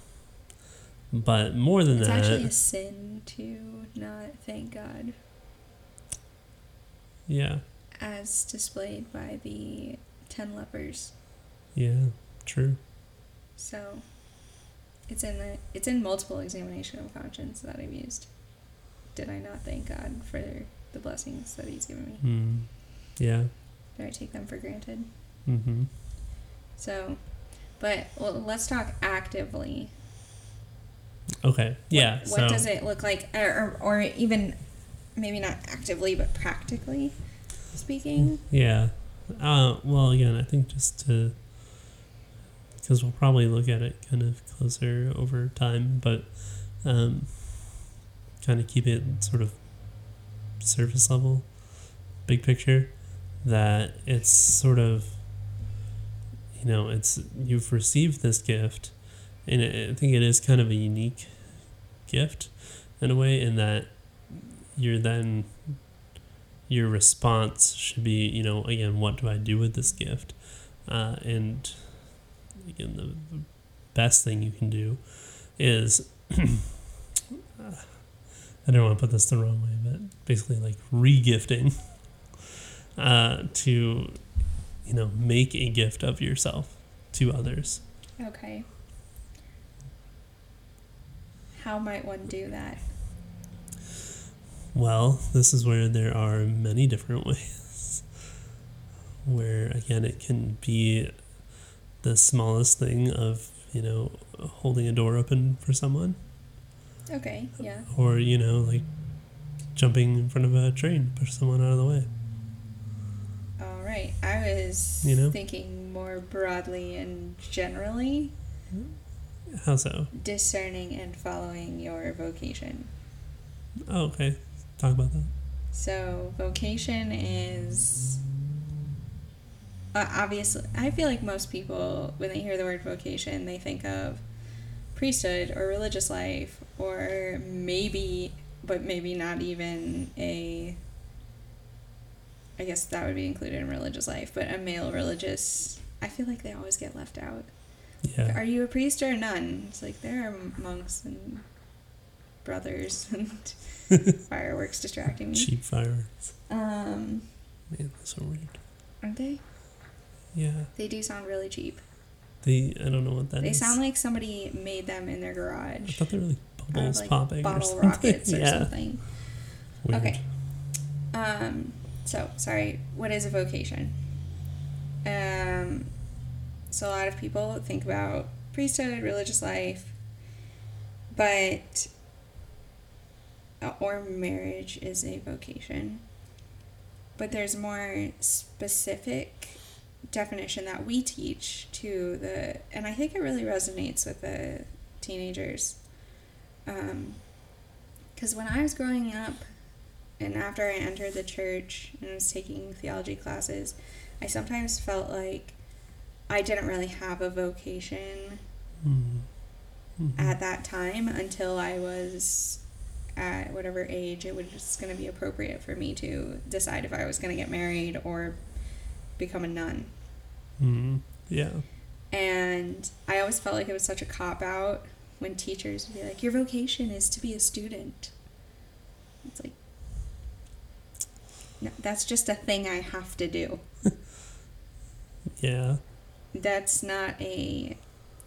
but more than It's that, it's actually a sin to not thank God, yeah, as displayed by the ten lepers. yeah, true. So, it's in the it's in multiple examination of conscience that I've used. Did I not thank God for the blessings that He's given me? Mm, yeah. Did I take them for granted? Mm-hmm. So, but well, let's talk actively. Okay. Yeah. What, so what does it look like, or, or even maybe not actively, but practically speaking? Yeah. Uh, well, again, I think just to because we'll probably look at it kind of closer over time, but um, kind of keep it sort of surface level, big picture. That it's sort of you know it's you've received this gift, and I think it is kind of a unique gift in a way in that you're then your response should be, you know, again, what do I do with this gift? Uh, and again, the, the best thing you can do is, I don't want to put this the wrong way, but basically like regifting uh, to, you know, make a gift of yourself to others. Okay. How might one do that? Well, this is where there are many different ways. Where, again, it can be the smallest thing of, you know, holding a door open for someone, Okay, yeah. or, you know, like jumping in front of a train, push someone out of the way. All right. I was You know? thinking more broadly and generally How so? discerning and following your vocation. Oh, okay. Talk about that. So, vocation is uh, obviously, I feel like most people, when they hear the word vocation, they think of priesthood or religious life, or maybe, but maybe not even a. I guess that would be included in religious life, but a male religious. I feel like they always get left out. Yeah. Are you a priest or a nun? It's like there are monks and brothers and fireworks distracting me. Cheap fireworks. Um, Man, that's so weird. aren't they? Yeah. They do sound really cheap. They, I don't know what that is. they sound like somebody made them in their garage. I thought they were like bubbles like, popping or something. rockets or yeah. something. Weird. Okay. Um, so sorry. What is a vocation? Um, so a lot of people think about priesthood, religious life, but uh, or marriage is a vocation. But there's more specific definition that we teach to the, and I think it really resonates with the teenagers. Because when I was growing up, and after I entered the church and was taking theology classes, I sometimes felt like I didn't really have a vocation Mhm. Mhm. at that time until I was at whatever age it was going to be appropriate for me to decide if I was going to get married or become a nun. Mhm. Yeah. And I always felt like it was such a cop out when teachers would be like, Your vocation is to be a student. It's like, no, that's just a thing I have to do. Yeah. That's not a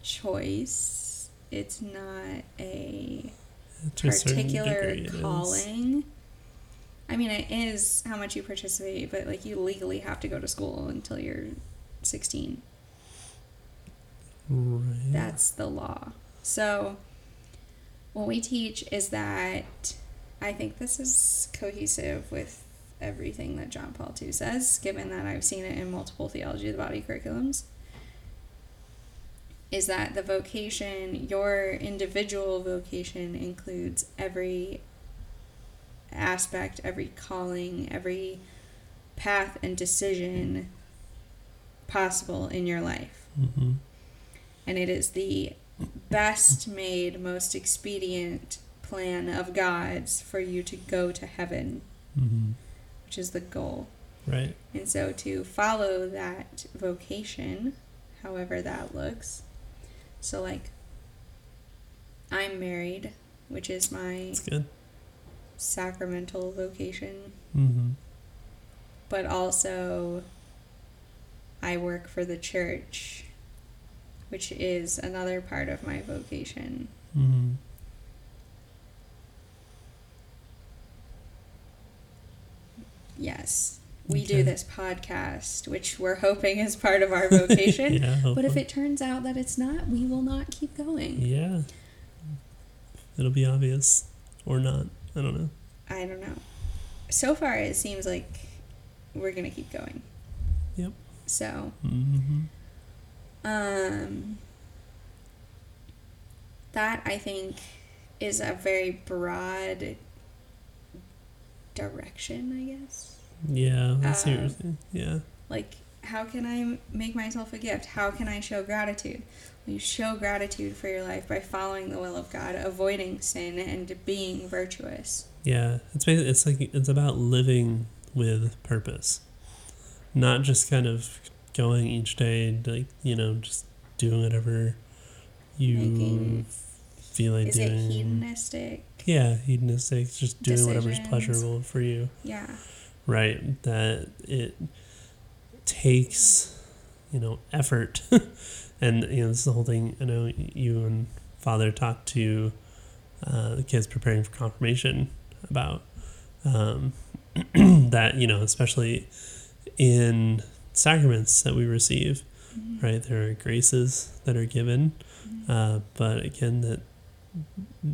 choice. It's not a To particular is. calling. I mean, it is how much you participate, but like you legally have to go to school until you're 16. Right. That's the law. So, what we teach is that I think this is cohesive with everything that John Paul II says, given that I've seen it in multiple theology of the body curriculums. Is that the vocation, your individual vocation, includes every aspect, every calling, every path and decision possible in your life. Hmm and it is the best made, most expedient plan of God's for you to go to heaven, hmm which is the goal. Right. And so to follow that vocation, however that looks, so like I'm married, which is my sacramental vocation, hmm but also I work for the church, which is another part of my vocation. hmm Yes. We Okay. do this podcast, which we're hoping is part of our vocation. yeah. But if it turns out that it's not, we will not keep going. Yeah. It'll be obvious or not. I don't know. I don't know. So far, it seems like we're going to keep going. So, hmm um, that I think is a very broad direction, I guess. Yeah. Uh, seriously. Yeah. Like, how can I make myself a gift? How can I show gratitude? Well, you show gratitude for your life by following the will of God, avoiding sin, and being virtuous. Yeah. It's basically, it's like it's about living with purpose, not just kind of going each day like you know just doing whatever you Making- feel like Is it doing. hedonistic? Yeah, hedonistic. Just doing whatever's Decisions. pleasurable for you. Yeah. right that it takes you know effort and you know this is the whole thing i know you and father talked to uh, the kids preparing for confirmation about um, that you know especially in sacraments that we receive Mhm. right there are graces that are given Mhm. uh, but again that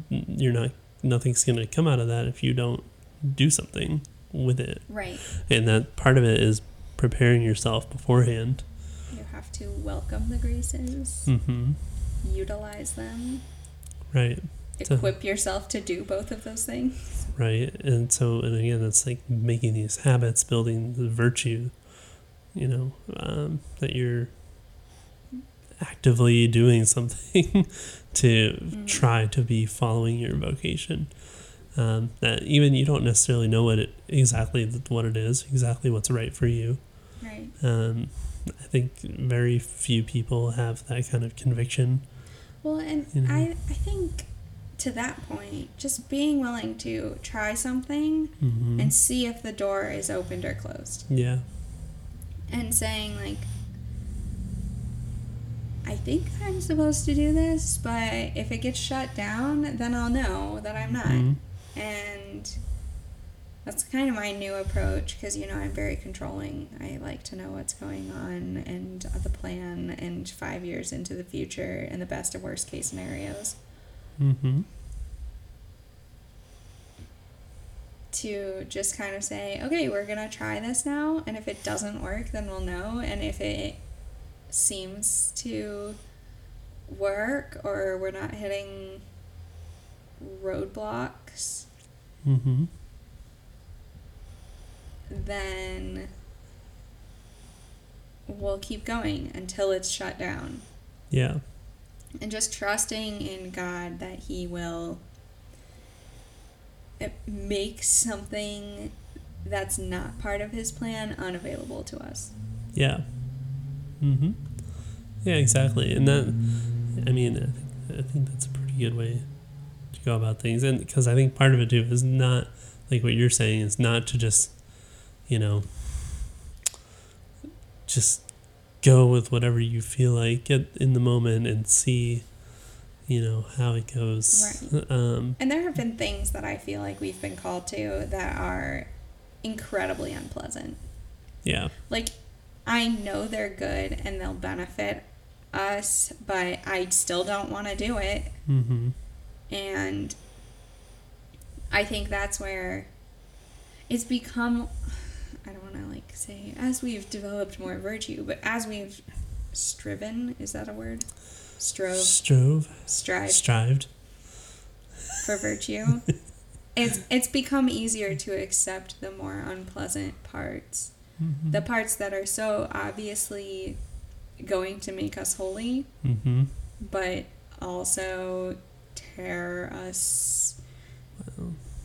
you're not nothing's going to come out of that if you don't do something with it Right. and that part of it is preparing yourself beforehand. You have to welcome the graces, Mm-hmm. utilize them, Right, So- equip yourself to do both of those things. Right. And so, and again, it's like making these habits, building the virtue, you know, um, that you're actively doing something to Mm. try to be following your vocation. Um, that even you don't necessarily know what it exactly what it is, exactly what's right for you. Right. Um, I think very few people have that kind of conviction. Well, and You know. I, I think to that point, just being willing to try something hmm and see if the door is opened or closed. yeah, And saying, like, I think I'm supposed to do this, but if it gets shut down, then I'll know that I'm not. Mhm. And that's kind of my new approach because, you know, I'm very controlling. I like to know what's going on and the plan and five years into the future and the best and worst case scenarios. Mm-hmm. To just kind of say, okay, we're going to try this now. And if it doesn't work, then we'll know. And if it seems to work or we're not hitting roadblocks, Mm-hmm. then we'll keep going until it's shut down. Yeah. And just trusting in God that He will uh, make something that's not part of His plan unavailable to us. Yeah. Mm-hmm. Yeah, exactly. And that, I mean, I think, I think that's a pretty good way to go about things. And because I think part of it too is not like what you're saying is not to just, you know, just go with whatever you feel like get in the moment and see you know how it goes Right. um And there have been things that I feel like we've been called to that are incredibly unpleasant. yeah Like, I know they're good and they'll benefit us, but I still don't want to do it. mm-hmm And I think that's where it's become, I don't want to like say, as we've developed more virtue, but as we've striven, is that a word? Strove, strove strive strived for virtue. it's it's become easier to accept the more unpleasant parts. mm-hmm. The parts that are so obviously going to make us holy, mm-hmm but also tear us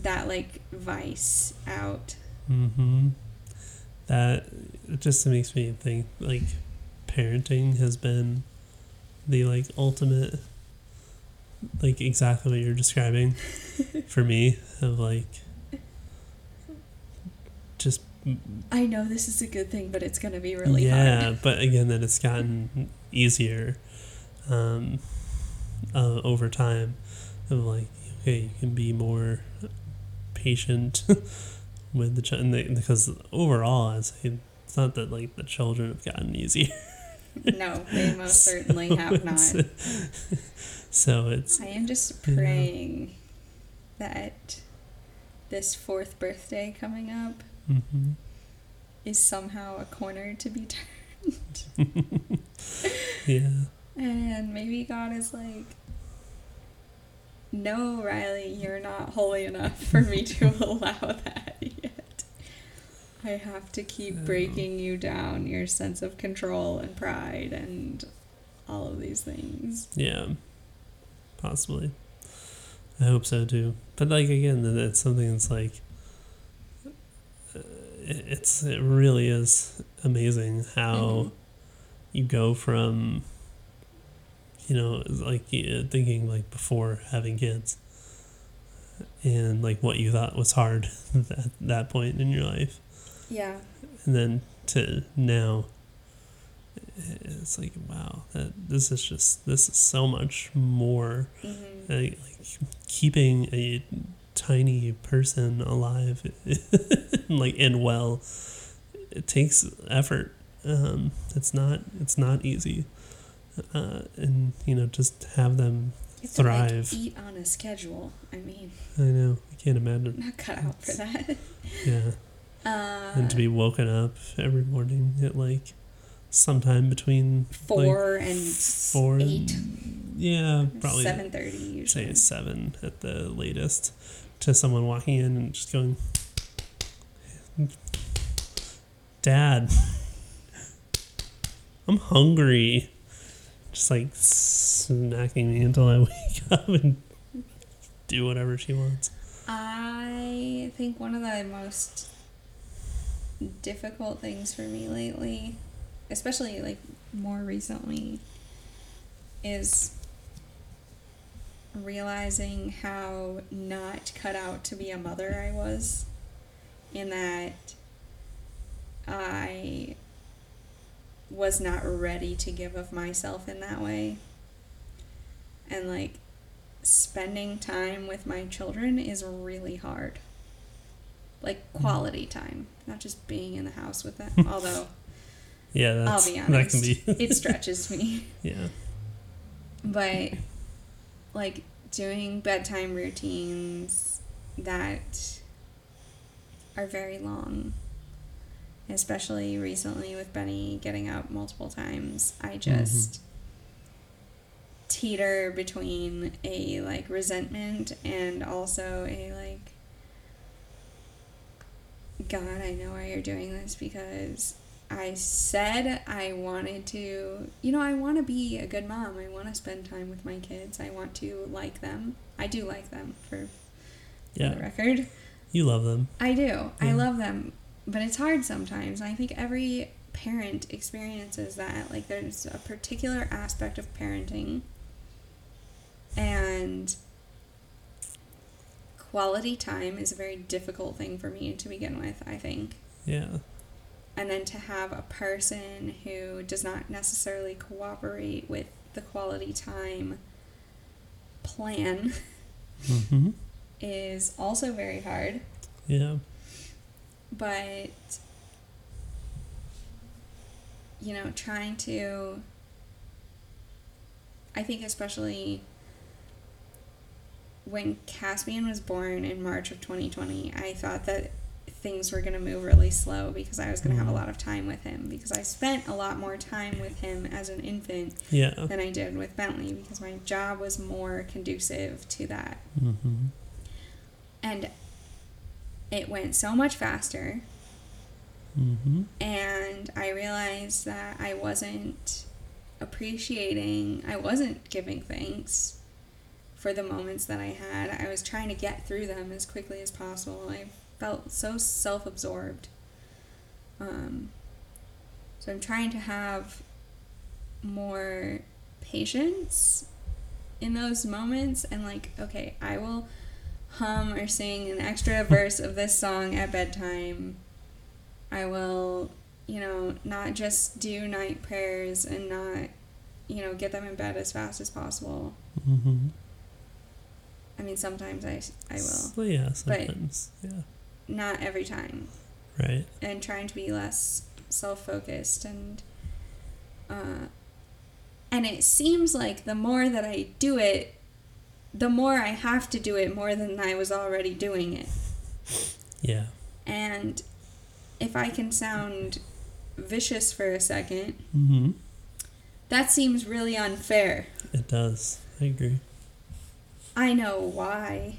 that like vice out. mm-hmm that just makes me think like parenting has been the like ultimate like exactly what you're describing for me of like just I know this is a good thing, but it's gonna be really yeah hard. but again that it's gotten easier um uh, over time of like okay you can be more patient with the child because overall I say it's not that like the children have gotten easier No, they most certainly have not. so it's I am just praying that this fourth birthday coming up mhm. is somehow a corner to be turned. yeah And maybe God is like, no, Riley, you're not holy enough for me to allow that. I have to keep Oh. breaking you down, your sense of control and pride and all of these things. Yeah, possibly. I hope so too. But like again, it's something that's like, uh, it's it really is amazing how Mhm. you go from, you know, like uh, thinking like before having kids, and like what you thought was hard at that point in your life, Yeah. and then to now it's like wow that this is just this is so much more hmm like, like keeping a tiny person alive like and well it takes effort um it's not it's not easy uh and you know just have them It's to, like, Thrive. eat on a schedule. I mean, i know i can't imagine not cut out for that. yeah Uh, and to be woken up every morning at like sometime between four and four and- eight, yeah probably seven thirty say usually. seven at the latest to someone walking in and just going dad i'm hungry. Just like smacking me until i wake up and do whatever she wants. I think one of the most difficult things for me lately, especially like more recently, is realizing how not cut out to be a mother I was, in that I was not ready to give of myself in that way. And like spending time with my children is really hard. Like mm-hmm. quality time, not just being in the house with them. Although yeah that's I'll be that honest, can be it stretches me. yeah But like doing bedtime routines that are very long, especially recently with Benny getting up multiple times, I mm-hmm. just teeter between a like resentment and also a like God, I know why you're doing this because I said I wanted to, you know, I want to be a good mom. I want to spend time with my kids. I want to like them. I do like them for, for the yeah record. you love them I do. I love them, but it's hard sometimes. I think every parent experiences that. Like, there's a particular aspect of parenting, and quality time is a very difficult thing for me to begin with, I think. yeah and then to have a person who does not necessarily cooperate with the quality time plan Mm-hmm. is also very hard. Yeah. But, you know, trying to, I think, especially when Caspian was born in March of 2020, I thought that things were going to move really slow because I was going to have a Mhm. lot of time with him because I spent a lot more time with him as an infant Yeah. than I did with Bentley because my job was more conducive to that. Mm-hmm. And it went so much faster Mm-hmm. and I realized that I wasn't appreciating, I wasn't giving thanks for the moments that I had. I was trying to get through them as quickly as possible. I felt so self absorbed. Um, so I'm trying to have more patience in those moments and, like, okay, I will hum or sing an extra verse of this song at bedtime. I will, you know, not just do night prayers and not, you know, get them in bed as fast as possible. Mm-hmm. I mean, sometimes I, I will. So, yeah. Sometimes. yeah. Not every time. Right. And trying to be less self focused and, uh, and it seems like the more that I do it, the more I have to do it more than I was already doing it. Yeah. And if I can sound vicious for a second, Mm-hmm. that seems really unfair. It does. I agree. I know why,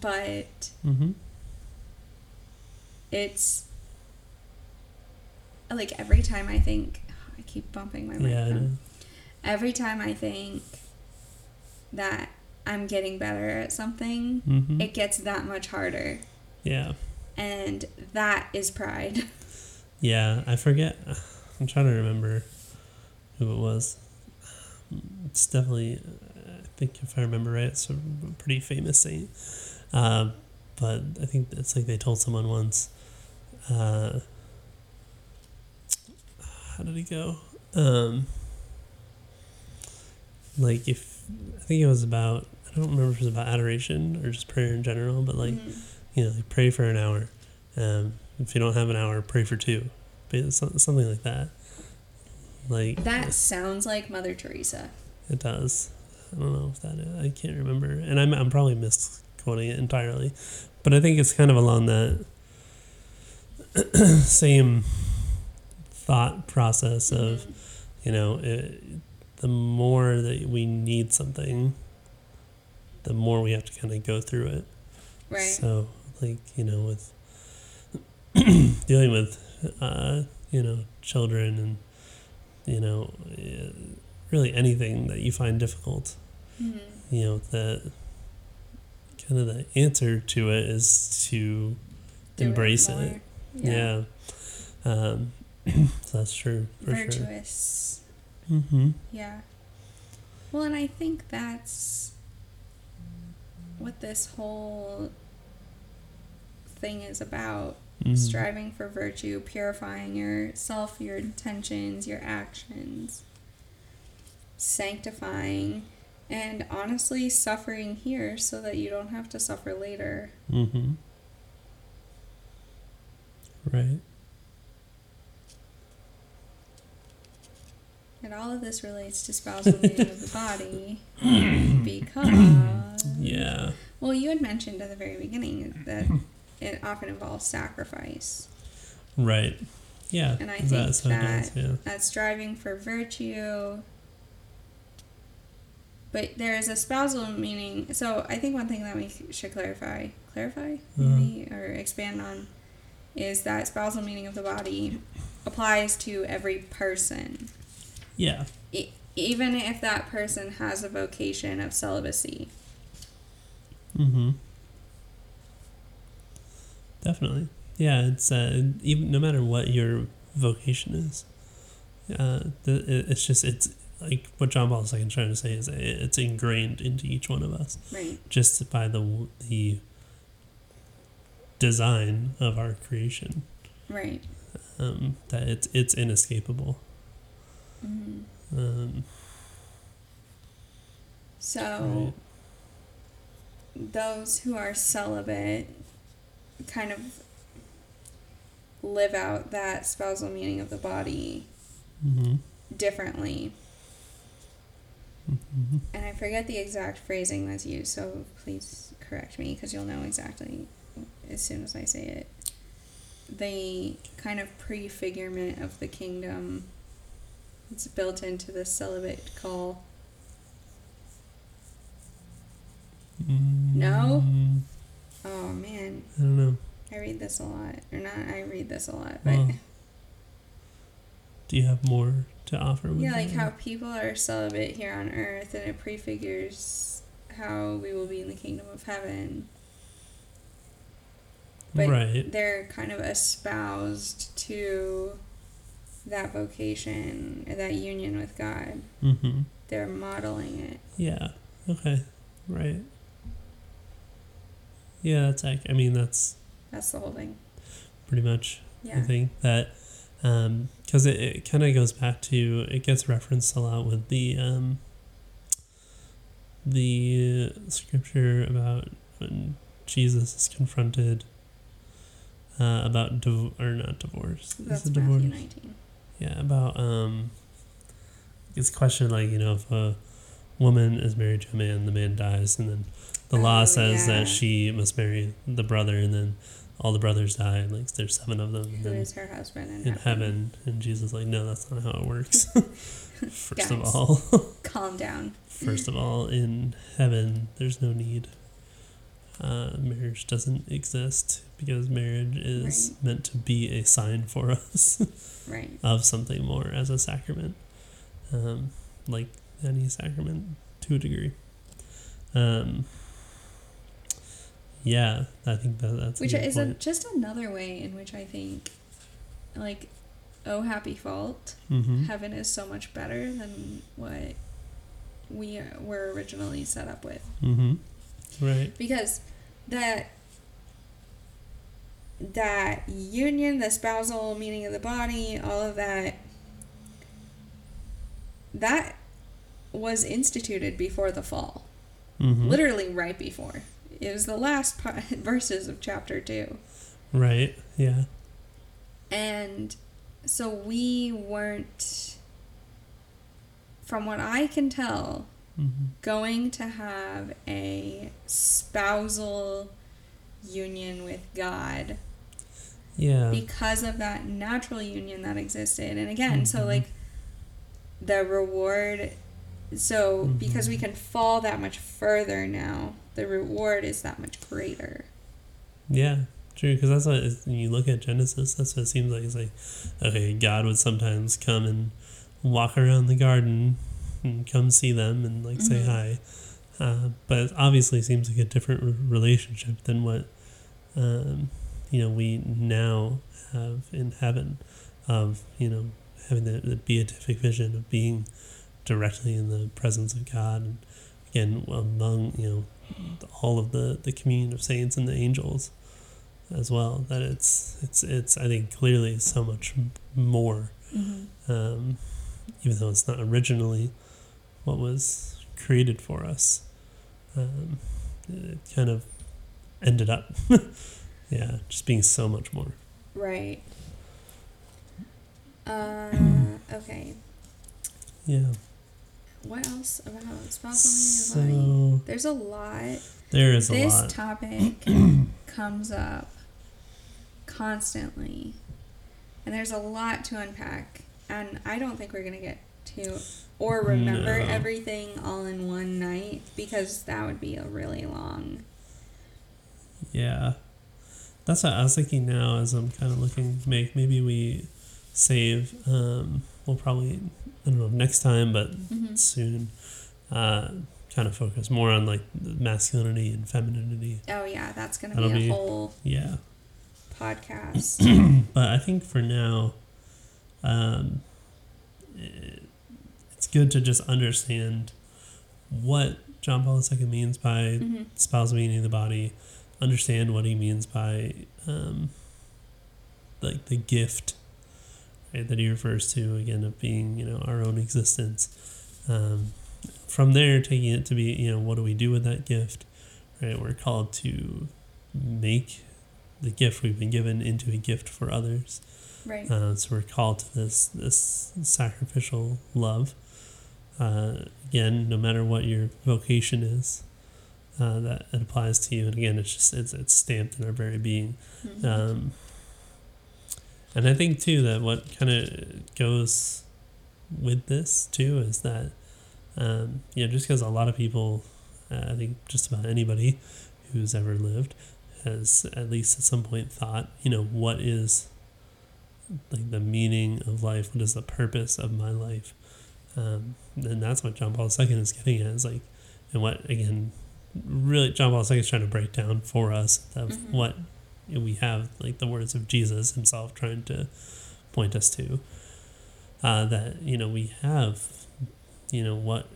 but Mm-hmm. it's like every time I think, I keep bumping my Yeah. Microphone. know. Every time I think that I'm getting better at something, Mm-hmm. it gets that much harder. yeah. And that is pride. Yeah. I forget. I'm trying to remember who it was. It's definitely. Think if I remember right, it's a pretty famous saint. Uh, but I think it's like they told someone once. Uh, how did it go? Um, like if I think it was about I don't remember if it was about adoration or just prayer in general, but like Mhm. you know, like pray for an hour. Um, if you don't have an hour, pray for two. But something like that. Like that sounds like Mother Teresa. it does. I don't know if that is, I can't remember, and I'm I'm probably misquoting it entirely, but I think it's kind of along that same thought process of Mhm. you know it, the more that we need something, the more we have to kind of go through it. Right. So, like, you know, with dealing with, uh, you know, children and, you know, really anything that you find difficult, Mhm. you know, that kind of the answer to it is to Do embrace more. it. Yeah. Um, so that's true for Virtuous. sure. Mm-hmm. Yeah. Well, and I think that's what this whole thing is about Mm-hmm. striving for virtue, purifying yourself, your intentions, your actions, sanctifying, and honestly suffering here so that you don't have to suffer later. Mm-hmm. Right. And all of this relates to spousal union of the body because Yeah. Well, you had mentioned at the very beginning that it often involves sacrifice. Right. Yeah. And I think it does. Yeah. That's striving for virtue. But there is a spousal meaning. So I think one thing that we should clarify, clarify maybe, or expand on, is that spousal meaning of the body applies to every person, Yeah. e- even if that person has a vocation of celibacy. Mm-hmm. Definitely. Yeah, it's uh, even no matter what your vocation is, uh, the, it's just it's like what John Paul II is trying to say is it's ingrained into each one of us Right. just by the the design of our creation. Right. um, that it's it's inescapable. Mhm. Um, So, those who are celibate kind of live out that spousal meaning of the body hmm differently. Hmm And I forget the exact phrasing that's used, so please correct me because you'll know exactly as soon as I say it. The kind of prefigurement of the kingdom it's built into the celibate call. No? Mm, Oh man, I don't know. I read this a lot. Or not I read this a lot, but Well, do you have more to offer? yeah, like how people are celibate here on earth and it prefigures how we will be in the kingdom of heaven. But right. they're kind of espoused to that vocation, or that union with God. Mm-hmm. They're modeling it. Yeah. Okay. Right. Yeah, that's. ac- I mean, that's That's the whole thing. pretty much. I Yeah. think that because it, it kind of goes back to it gets referenced a lot with the um, the scripture about when Jesus is confronted uh, about div- or not divorce. That's is it divorce? Matthew 19. Yeah, about um, it's a question like you know if a woman is married to a man, the man dies, and then the law Oh, says yeah. that she must marry the brother, and then all the brothers die, and like there's seven of them, and Who then is her husband in, in heaven, and Jesus is like, no, that's not how it works. first of all, Calm down. first of all, in heaven, there's no need. Uh, marriage doesn't exist because marriage is meant to be a sign for us Right. of something more as a sacrament, um, like any sacrament to a degree. Um, yeah, I think that that's Which is a, just another way in which I think, like, oh, happy fault. mm-hmm. Heaven is so much better than what we were originally set up with. Mm-hmm. Right. because that that union the spousal meaning of the body all of that that was instituted before the fall Mm-hmm. literally right before it was the last part, verses of chapter 2 Right. Yeah. and so we weren't from what i can tell Mm-hmm. going to have a spousal union with God Yeah. because of that natural union that existed. And again, so Mhm. like the reward, so because we can fall that much further now, the reward is that much greater. Yeah, true. Because that's what when you look at Genesis. That's what it seems like. It's like, okay, God would sometimes come and walk around the garden and come see them and like say Mhm. hi. Uh, but it obviously seems like a different r- relationship than what um, you know we now have in heaven. Of you know having the, the beatific vision of being directly in the presence of God and again among you know all of the the communion of saints and the angels as well that it's it's it's i think clearly so much more Mm-hmm. um, even though it's not originally what was created for us um, it kind of ended up yeah just being so much more Right. Uh, okay. yeah What else about spousal union of body? so There's a lot. there is a lot. this topic comes up constantly and there's a lot to unpack and i don't think we're going to get to or remember No. everything all in one night because that would be a really long Yeah. That's what I was thinking now as I'm kind of looking to make. Maybe we save, um, we'll probably, I don't know, next time, but Mhm. soon, uh, kind of focus more on like masculinity and femininity. oh yeah that's to That'll be a be- whole Yeah. podcast But I think for now, um, it, it's good to just understand what John Paul II means by hmm spousal meaning of the body, understand what he means by um, like the gift right, that he refers to again of being you know our own existence. Um, from there, taking it to be you know what do we do with that gift? Right, we're called to make the gift we've been given into a gift for others. Right. Uh, so we're called to this this sacrificial love. Uh, again, no matter what your vocation is, uh, that it applies to you. And again, it's just it's it's stamped in our very being. Mhm. Um, and I think too that what kind of goes with this too is that um, you know just because a lot of people, uh, I think just about anybody who's ever lived has at least at some point thought, you know, what is like the meaning of life? What is the purpose of my life? Um, and that's what John Paul II is getting at. Is like, and what again, really John Paul II is trying to break down for us of Mhm. what we have, like the words of Jesus himself trying to point us to. Uh, that you know we have, you know what,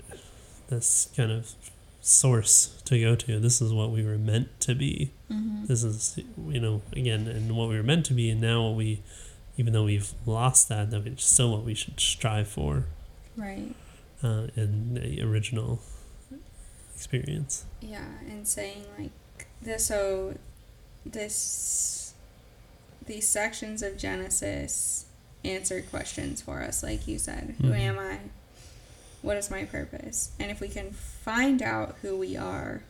this kind of source to go to. This is what we were meant to be Mhm. this is you know again and what we were meant to be and now what we even though we've lost that that it's still what we should strive for Right. uh, in the original experience Yeah, and saying like this. So this these sections of Genesis answer questions for us, like you said. Who Mhm. am I? What is my purpose? And if we can find out who we are,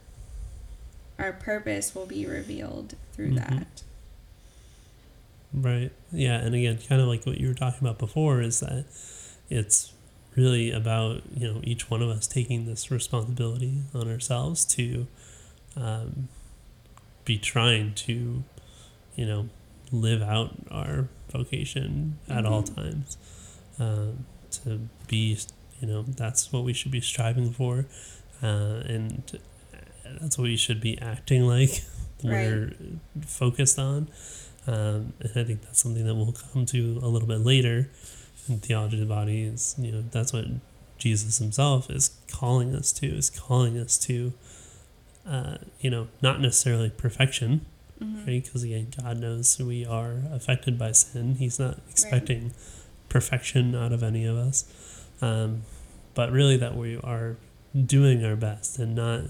our purpose will be revealed through Mhm. that. right yeah and again kind of like what you were talking about before is that it's really about you know each one of us taking this responsibility on ourselves to um, be trying to you know live out our vocation at all Mhm. times um, to be you know that's what we should be striving for uh, and that's what we should be acting like Right. we're focused on um, and I think that's something that we'll come to a little bit later in theology of the body is you know that's what Jesus himself is calling us to is calling us to uh, you know not necessarily perfection Mhm. right because again God knows we are affected by sin he's not expecting perfection out of any of us um, but really that we are doing our best and not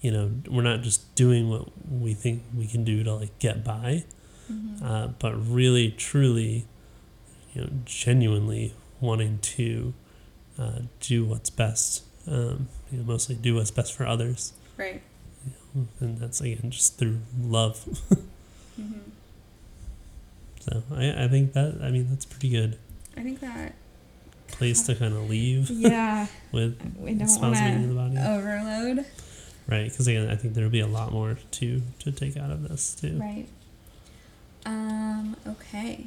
you know we're not just doing what we think we can do to like get by Mhm. uh, but really truly you know genuinely wanting to uh, do what's best um, you know mostly do what's best for others right. and that's again just through love hmm so I, I think that I mean that's pretty good I think that. place to kind of leave Yeah, with we don't want meaning of the body to overload. right because again I think there'll be a lot more to to take out of this too Right. Um, okay.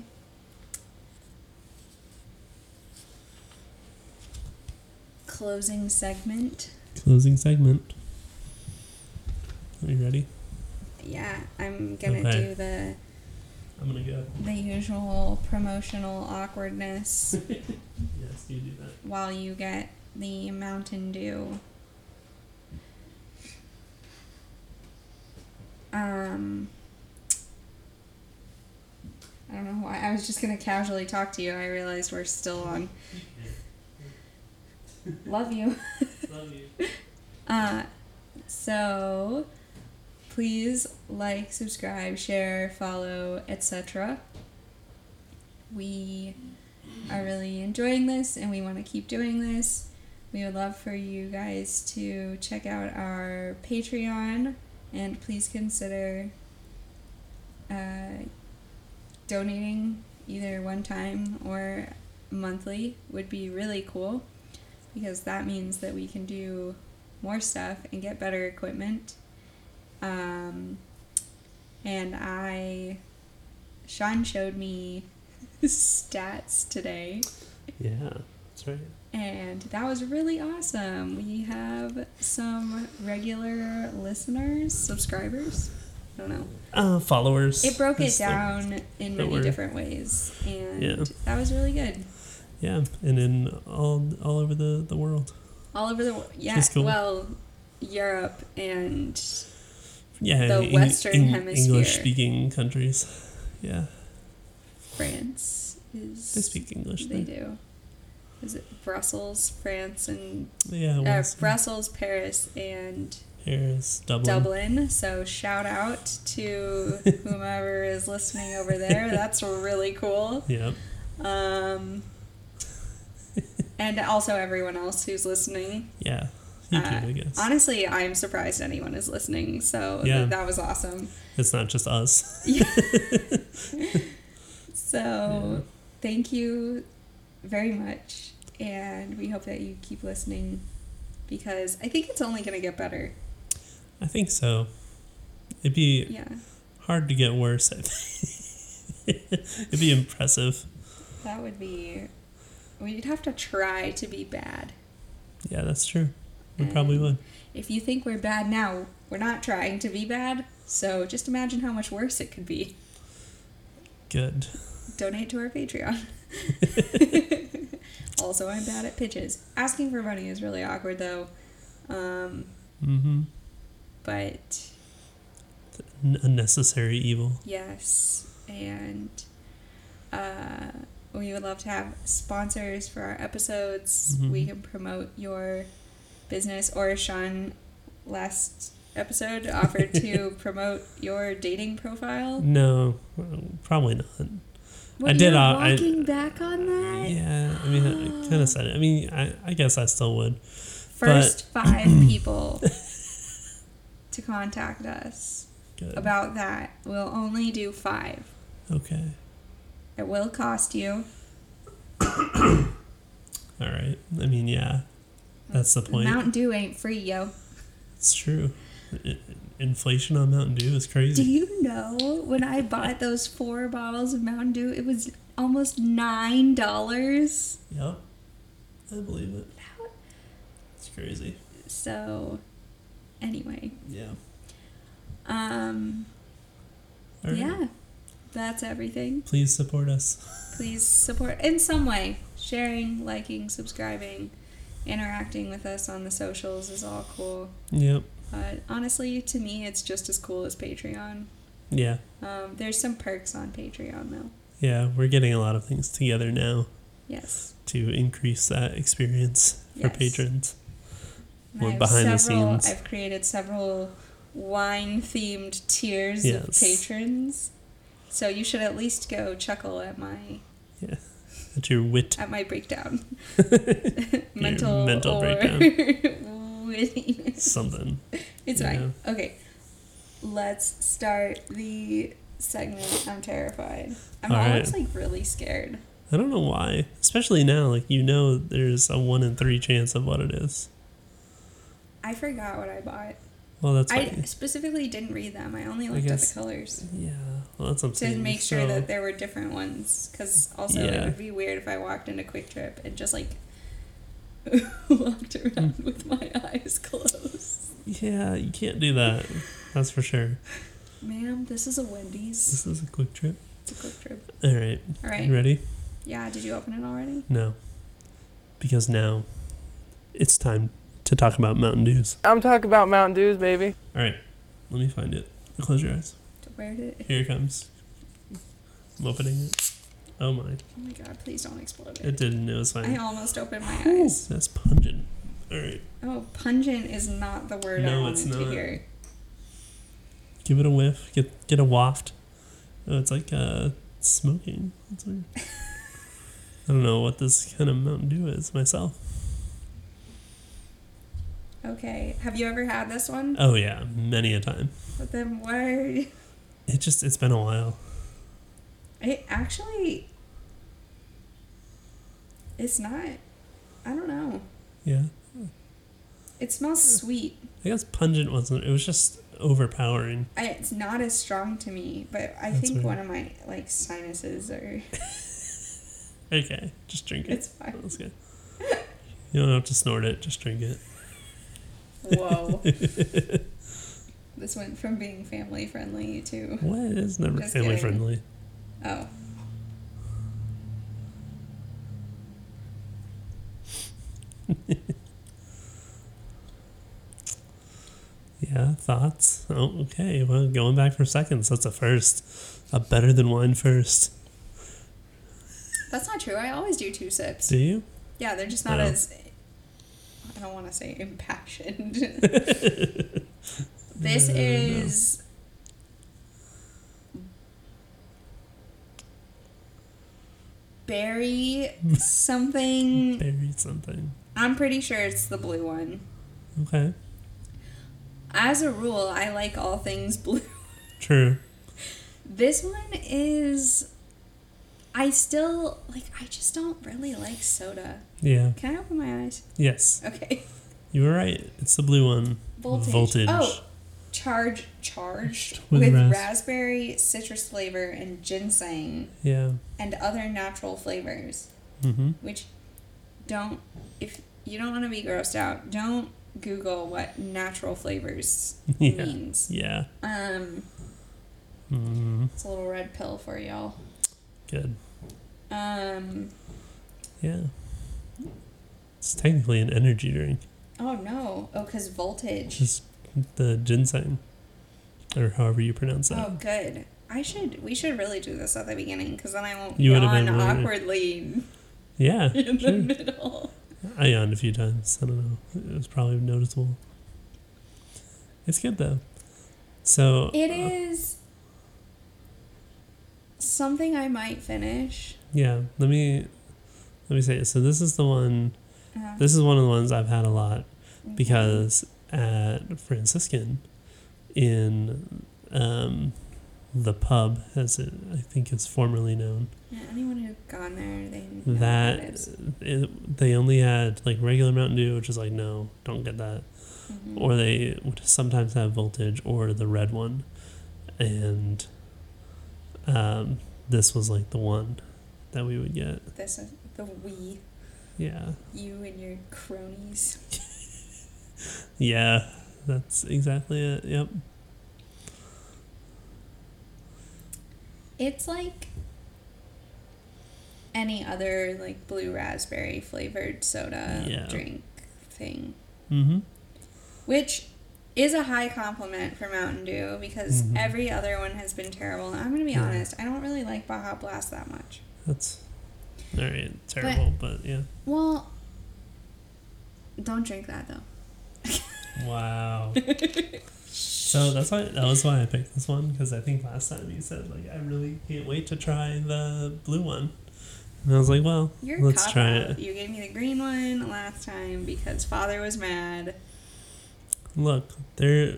Closing segment. closing segment are you ready Yeah, I'm gonna Okay. do the I'm gonna go the usual promotional awkwardness yes you do that while you get the Mountain Dew. Um I don't know why I was just gonna casually talk to you. I realized we're still on. Love you. love you Uh, so please like, subscribe, share, follow, etc. We are really enjoying this and we want to keep doing this. We would love for you guys to check out our Patreon and please consider uh, donating either one time or monthly would be really cool because that means that we can do more stuff and get better equipment. Um, and I, Shawn showed me stats today, yeah that's right and that was really awesome. We have some regular listeners, subscribers. I don't know. uh, followers It broke it down in many were- different ways, and Yeah. that was really good. yeah and in all all over the the world All over the world. Yeah, cool. well, Europe and yeah The in- Western Hemisphere. english speaking countries yeah France is. They speak English. They there. do. Is it Brussels, France, and Yeah, uh, Brussels, Paris, and Paris, Dublin. Dublin. So shout out to whomever is listening over there. That's really cool. Yep. Um, and also everyone else who's listening. Yeah. Uh, I guess. Honestly, I'm surprised anyone is listening. So Yeah. th- that was awesome. it's not just us. So Yeah. thank you very much. And we hope that you keep listening because I think it's only going to get better. I think so. It'd be Yeah. hard to get worse. I think. It'd be impressive. That would be. We'd have to try to be bad. Yeah, that's true. We probably would. If you think we're bad now, we're not trying to be bad. So just imagine how much worse it could be. Good. Donate to our Patreon. also, I'm bad at pitches. Asking for money is really awkward though. Um, Mm-hmm. but unnecessary evil. yes, and uh, we would love to have sponsors for our episodes. Mhm. We can promote your business, or Shawn last episode offered to promote your dating profile. No, probably not. What, I did, You're uh, I- walking back on that. Yeah, I mean, I kind of said it. I mean, I, I guess I still would. First five people to contact us Good. about that. We'll only do five. okay. It will cost you. All right. I mean, yeah, that's the point. Mountain Dew ain't free, yo. It's true. Inflation on Mountain Dew is crazy. Do you know when I bought those four bottles of Mountain Dew, it was almost nine dollars. Yep. I believe it. It's crazy. So, anyway, Yeah. um, right. yeah, that's everything. Please support us. Please support in some way. Sharing, liking, subscribing, interacting with us on the socials is all cool. Yep. But honestly, to me, it's just as cool as Patreon. Yeah. Um, there's some perks on Patreon though. Yeah. We're getting a lot of things together now Yes. to increase that experience for Yes. patrons. And Or I have behind the scenes. I've created several wine themed tiers of Yes. patrons. So you should at least go chuckle at my At your wit. at my breakdown. Mental mental breakdown. wittiness. Something. It's fine. Okay. Let's start the segment. I'm terrified. I'm All right. almost like really scared. I don't know why. Especially now, like you know, there's a one in three chance of what it is. I forgot what I bought. Well, that's I fine. specifically didn't read them. I only I looked at the colors Yeah. Well, that's I'm to make sure So- that there were different ones. Because also it would be weird if I walked into QuikTrip and just like walked around Hmm. with my eyes closed. Yeah, you can't do that. That's for sure. Ma'am, this is a Wendy's. This is a quick trip. It's a QuikTrip. All right. All right. You ready? Yeah. Did you open it already? No. Because now it's time to talk about Mountain Dews. I'm talking about Mountain Dews, baby. All right. Let me find it. Close your eyes. Where did it? Here it comes. I'm opening it. Oh my. Oh my god! Please don't explode it. It didn't. It was fine. I almost opened my Ooh, eyes. that's pungent. All right. Oh, pungent is not the word I No, wanted it's to not. hear. Give it a whiff. Get get a waft. Oh, it's like uh, smoking. That's weird. I don't know what this kind of Mountain Dew is myself. Okay. Have you ever had this one? Oh yeah, many a time. But then why? It just it's been a while. It actually. It's not. I don't know. Yeah. It smells sweet. I guess pungent wasn't. It was just overpowering. I, it's not as strong to me, but I That's think weird. one of my like sinuses are. Okay, just drink it. It's fine. That's good. You don't have to snort it. Just drink it. Whoa. this went from being family friendly to What? It's never Just family kidding. friendly. oh. Yeah, thoughts? Oh, okay. Well, going back for seconds. That's a first. A better than wine first. That's not true. I always do two sips. Do you? Yeah, they're just not Oh. as. I don't want to say impassioned. this No, no, no. is. Berry something. Buried something. I'm pretty sure it's the blue one. Okay. As a rule, I like all things blue. True. This one is. I still like. I just don't really like soda. Yeah. Can I open my eyes? Yes. Okay. You were right. It's the blue one. Voltage. Voltage. Oh, charge charged With with, ras- raspberry, citrus flavor, and ginseng, Yeah. and other natural flavors. Mm-hmm. Which don't. If you don't want to be grossed out, don't Google what natural flavors Yeah. means. Yeah. Um, Mm-hmm. it's a little red pill for y'all. Good. Um. Yeah. It's technically an energy drink. Oh no! Oh, cause voltage. Just the ginseng, or however you pronounce that. Oh, good. I should. We should really do this at the beginning, because then I won't You yawn awkwardly Yeah. in the Sure. middle. I yawned a few times. I don't know. It was probably noticeable. It's good though. So It uh, is something I might finish. yeah. Let me let me say it. So this is the one. Uh, This is one of the ones I've had a lot okay. because at Franciscan, in um, the pub, as it I think is formerly known, Yeah, anyone who's gone there, they that it they only had like regular Mountain Dew, which is like no, don't get that. Mhm. or they would sometimes have voltage or the red one and um, this was like the one that we would get this is the we, yeah you and your cronies. yeah that's exactly it yep It's like any other like blue raspberry flavored soda Yeah. drink thing. mm-hmm which is a high compliment for Mountain Dew because Mhm. every other one has been terrible. I'm gonna be Yeah. honest, I don't really like Baja Blast that much. that's all right terrible but, yeah Well, don't drink that though. wow so that's why that was why i picked this one because i think last time you said like i really can't wait to try the blue one and i was like well You're let's try out. it You gave me the green one last time because father was mad. Look, there.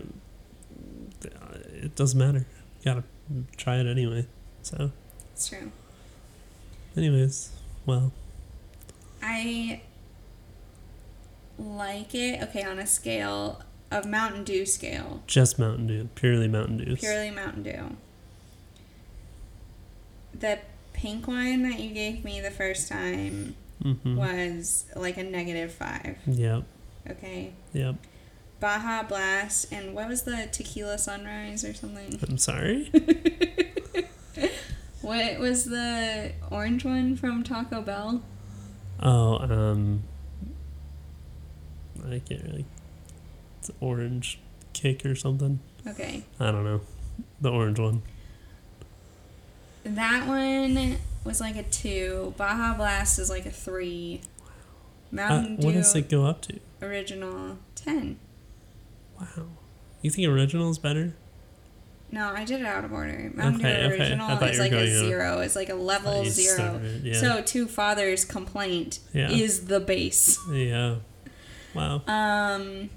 It doesn't matter. You gotta try it anyway. So, It's true. anyways, well, I like it. Okay, on a scale of Mountain Dew scale, just Mountain Dew, purely Mountain Dew. purely Mountain Dew. The pink one that you gave me the first time Mm-hmm. was like a negative five. Yep. Okay. Yep. Baja Blast and what was the tequila sunrise or something? I'm sorry. What was the orange one from Taco Bell? Oh, um, I can't really. It's orange cake or something. Okay. I don't know. The orange one. That one was like a two. Baja Blast is like a three. Uh, Mountain what Dew does it go up to? original ten. Wow. You think original is better? No, I did it out of order. Mountain Okay, Dew okay. Original thought is like a on- zero. It's like a level zero. started, yeah. So two fathers complaint Yeah. is the base. yeah. Wow. Um,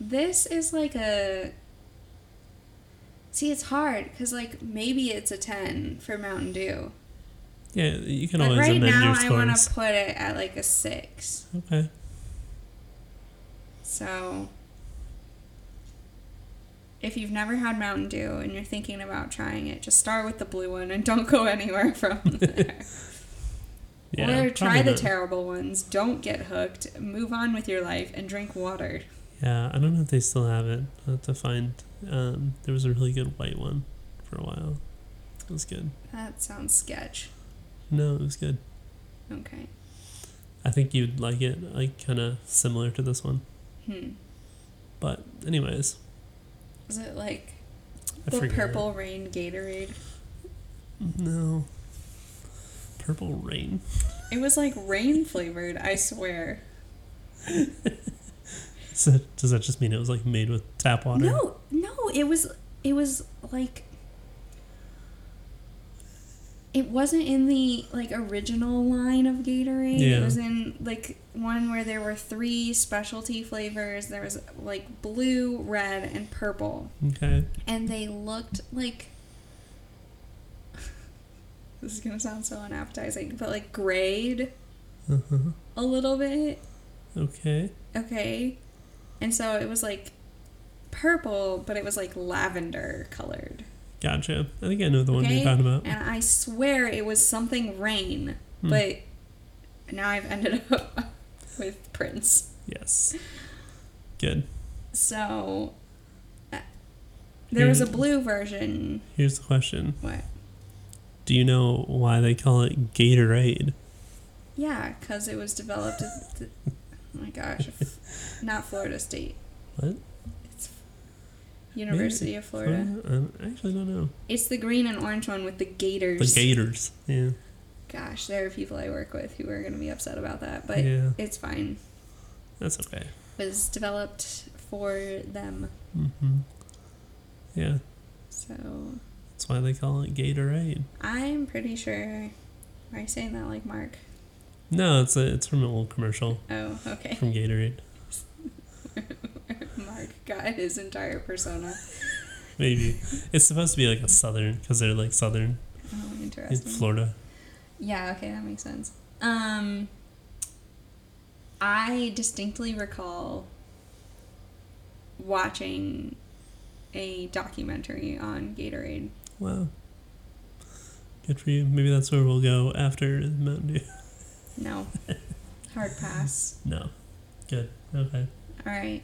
this is like a. See, it's hard because like maybe it's a ten for Mountain Dew, Yeah, you can but always right amend now your I want to put it at like a six. Okay. So, if you've never had Mountain Dew and you're thinking about trying it, just start with the blue one and don't go anywhere from there. Yeah. or try the not. terrible ones. Don't get hooked. Move on with your life and drink water. Yeah, I don't know if they still have it. I have to find. Um, there was a really good white one for a while. It was good. That sounds sketch. No, it was good. Okay. I think you'd like it, like kind of similar to this one. Hmm. But anyways, Is it like I the forget. purple rain Gatorade? No. Purple rain. It was like rain flavored, I swear. Does that, does that just mean it was like made with tap water? No, no, it was it was like it wasn't in the like original line of Gatorade. Yeah. It was in like one where there were three specialty flavors. There was like blue, red, and purple. Okay. And they looked like this is gonna sound so unappetizing, but like grayed Uh-huh. a little bit. Okay. Okay. And so it was like purple, but it was like lavender colored. Gotcha. I think I know the one Okay. you're talking about. And I swear it was something rain, Hmm. but now I've ended up with Prince. Yes. Good. So uh, there was a blue version. Here's the question. What? Do you know why they call it Gatorade? Yeah, because it was developed at the, oh my gosh, not Florida State. What? University of Florida. I actually don't know. It's the green and orange one with the gators. The Gators. Yeah. Gosh, there are people I work with who are going to be upset about that, but yeah. it's fine. That's okay. It was developed for them, Mm-hmm. Yeah. so That's why they call it Gatorade. I'm pretty sure. Are you saying that like Mark? No, it's a it's from an old commercial Oh, okay. from Gatorade. Mark got his entire persona. Maybe it's supposed to be like a southern because they're like southern Oh, in interesting. Florida. Yeah, okay, that makes sense. Um, I distinctly recall watching a documentary on Gatorade. Wow. Good for you. Maybe that's where we'll go after Mountain Dew. No, hard pass. No. Good. Okay. All right.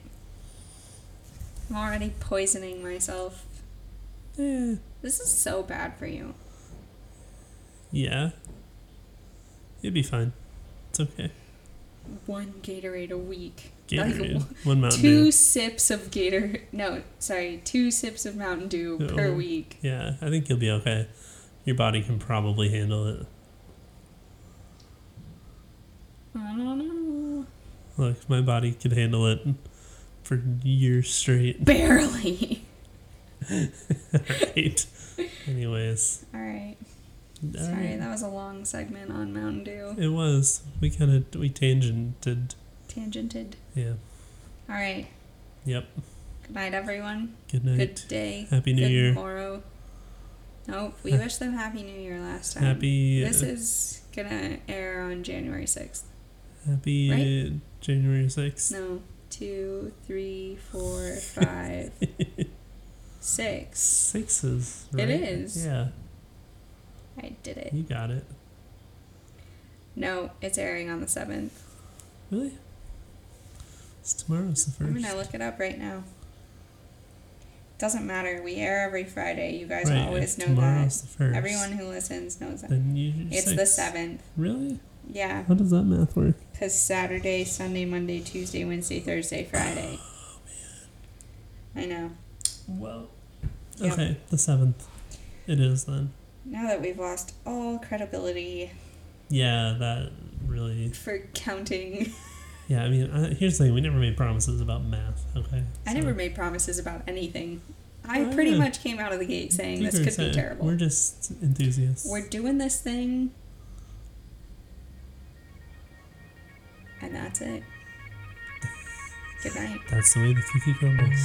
I'm already poisoning myself. Yeah. This is so bad for you. Yeah. You'd be fine. It's okay. One Gatorade a week. Gatorade. Like, One Mountain two Dew. sips of Gator. No, sorry, two sips of Mountain Dew oh. per Oh. week. Yeah, I think you'll be okay. Your body can probably handle it. I don't know. Look, my body can handle it for years straight. Barely. right. Anyways. All right. all Sorry, right. that was a long segment on Mountain Dew. It was. We kind of we tangented. Tangented. Yeah. All right. Yep. Good night, everyone. Good night. Good day. Happy New Good Year. Tomorrow. Nope, we wish them Happy New Year last time. Happy. This uh, is gonna air on January 6th. happy right? uh, January sixth. No, two, three, four, five, six. Sixes. Right? is. Yeah, I did it. you got it. No, it's airing on the 7th. Really? It's tomorrow's the first. I'm gonna look it up right now. Doesn't matter. We air every Friday. You guys right. always know that. tomorrow's the first. Everyone who listens knows that. Then you. It's six. the seventh. Really? Yeah, How does that math work? because Saturday, Sunday, Monday, Tuesday, Wednesday, Thursday, Friday. Oh, man. I know. Well. Yep. Okay, the seventh. It is then. Now that we've lost all credibility Yeah, that really. for counting, Yeah, I mean, I, here's the thing: we never made promises about math. Okay. I So, never made promises about anything. I Oh, pretty yeah. much came out of the gate saying this could be uh, terrible. We're just enthusiasts. We're doing this thing, and that's it. Good night. That's the way the cookie crumbles.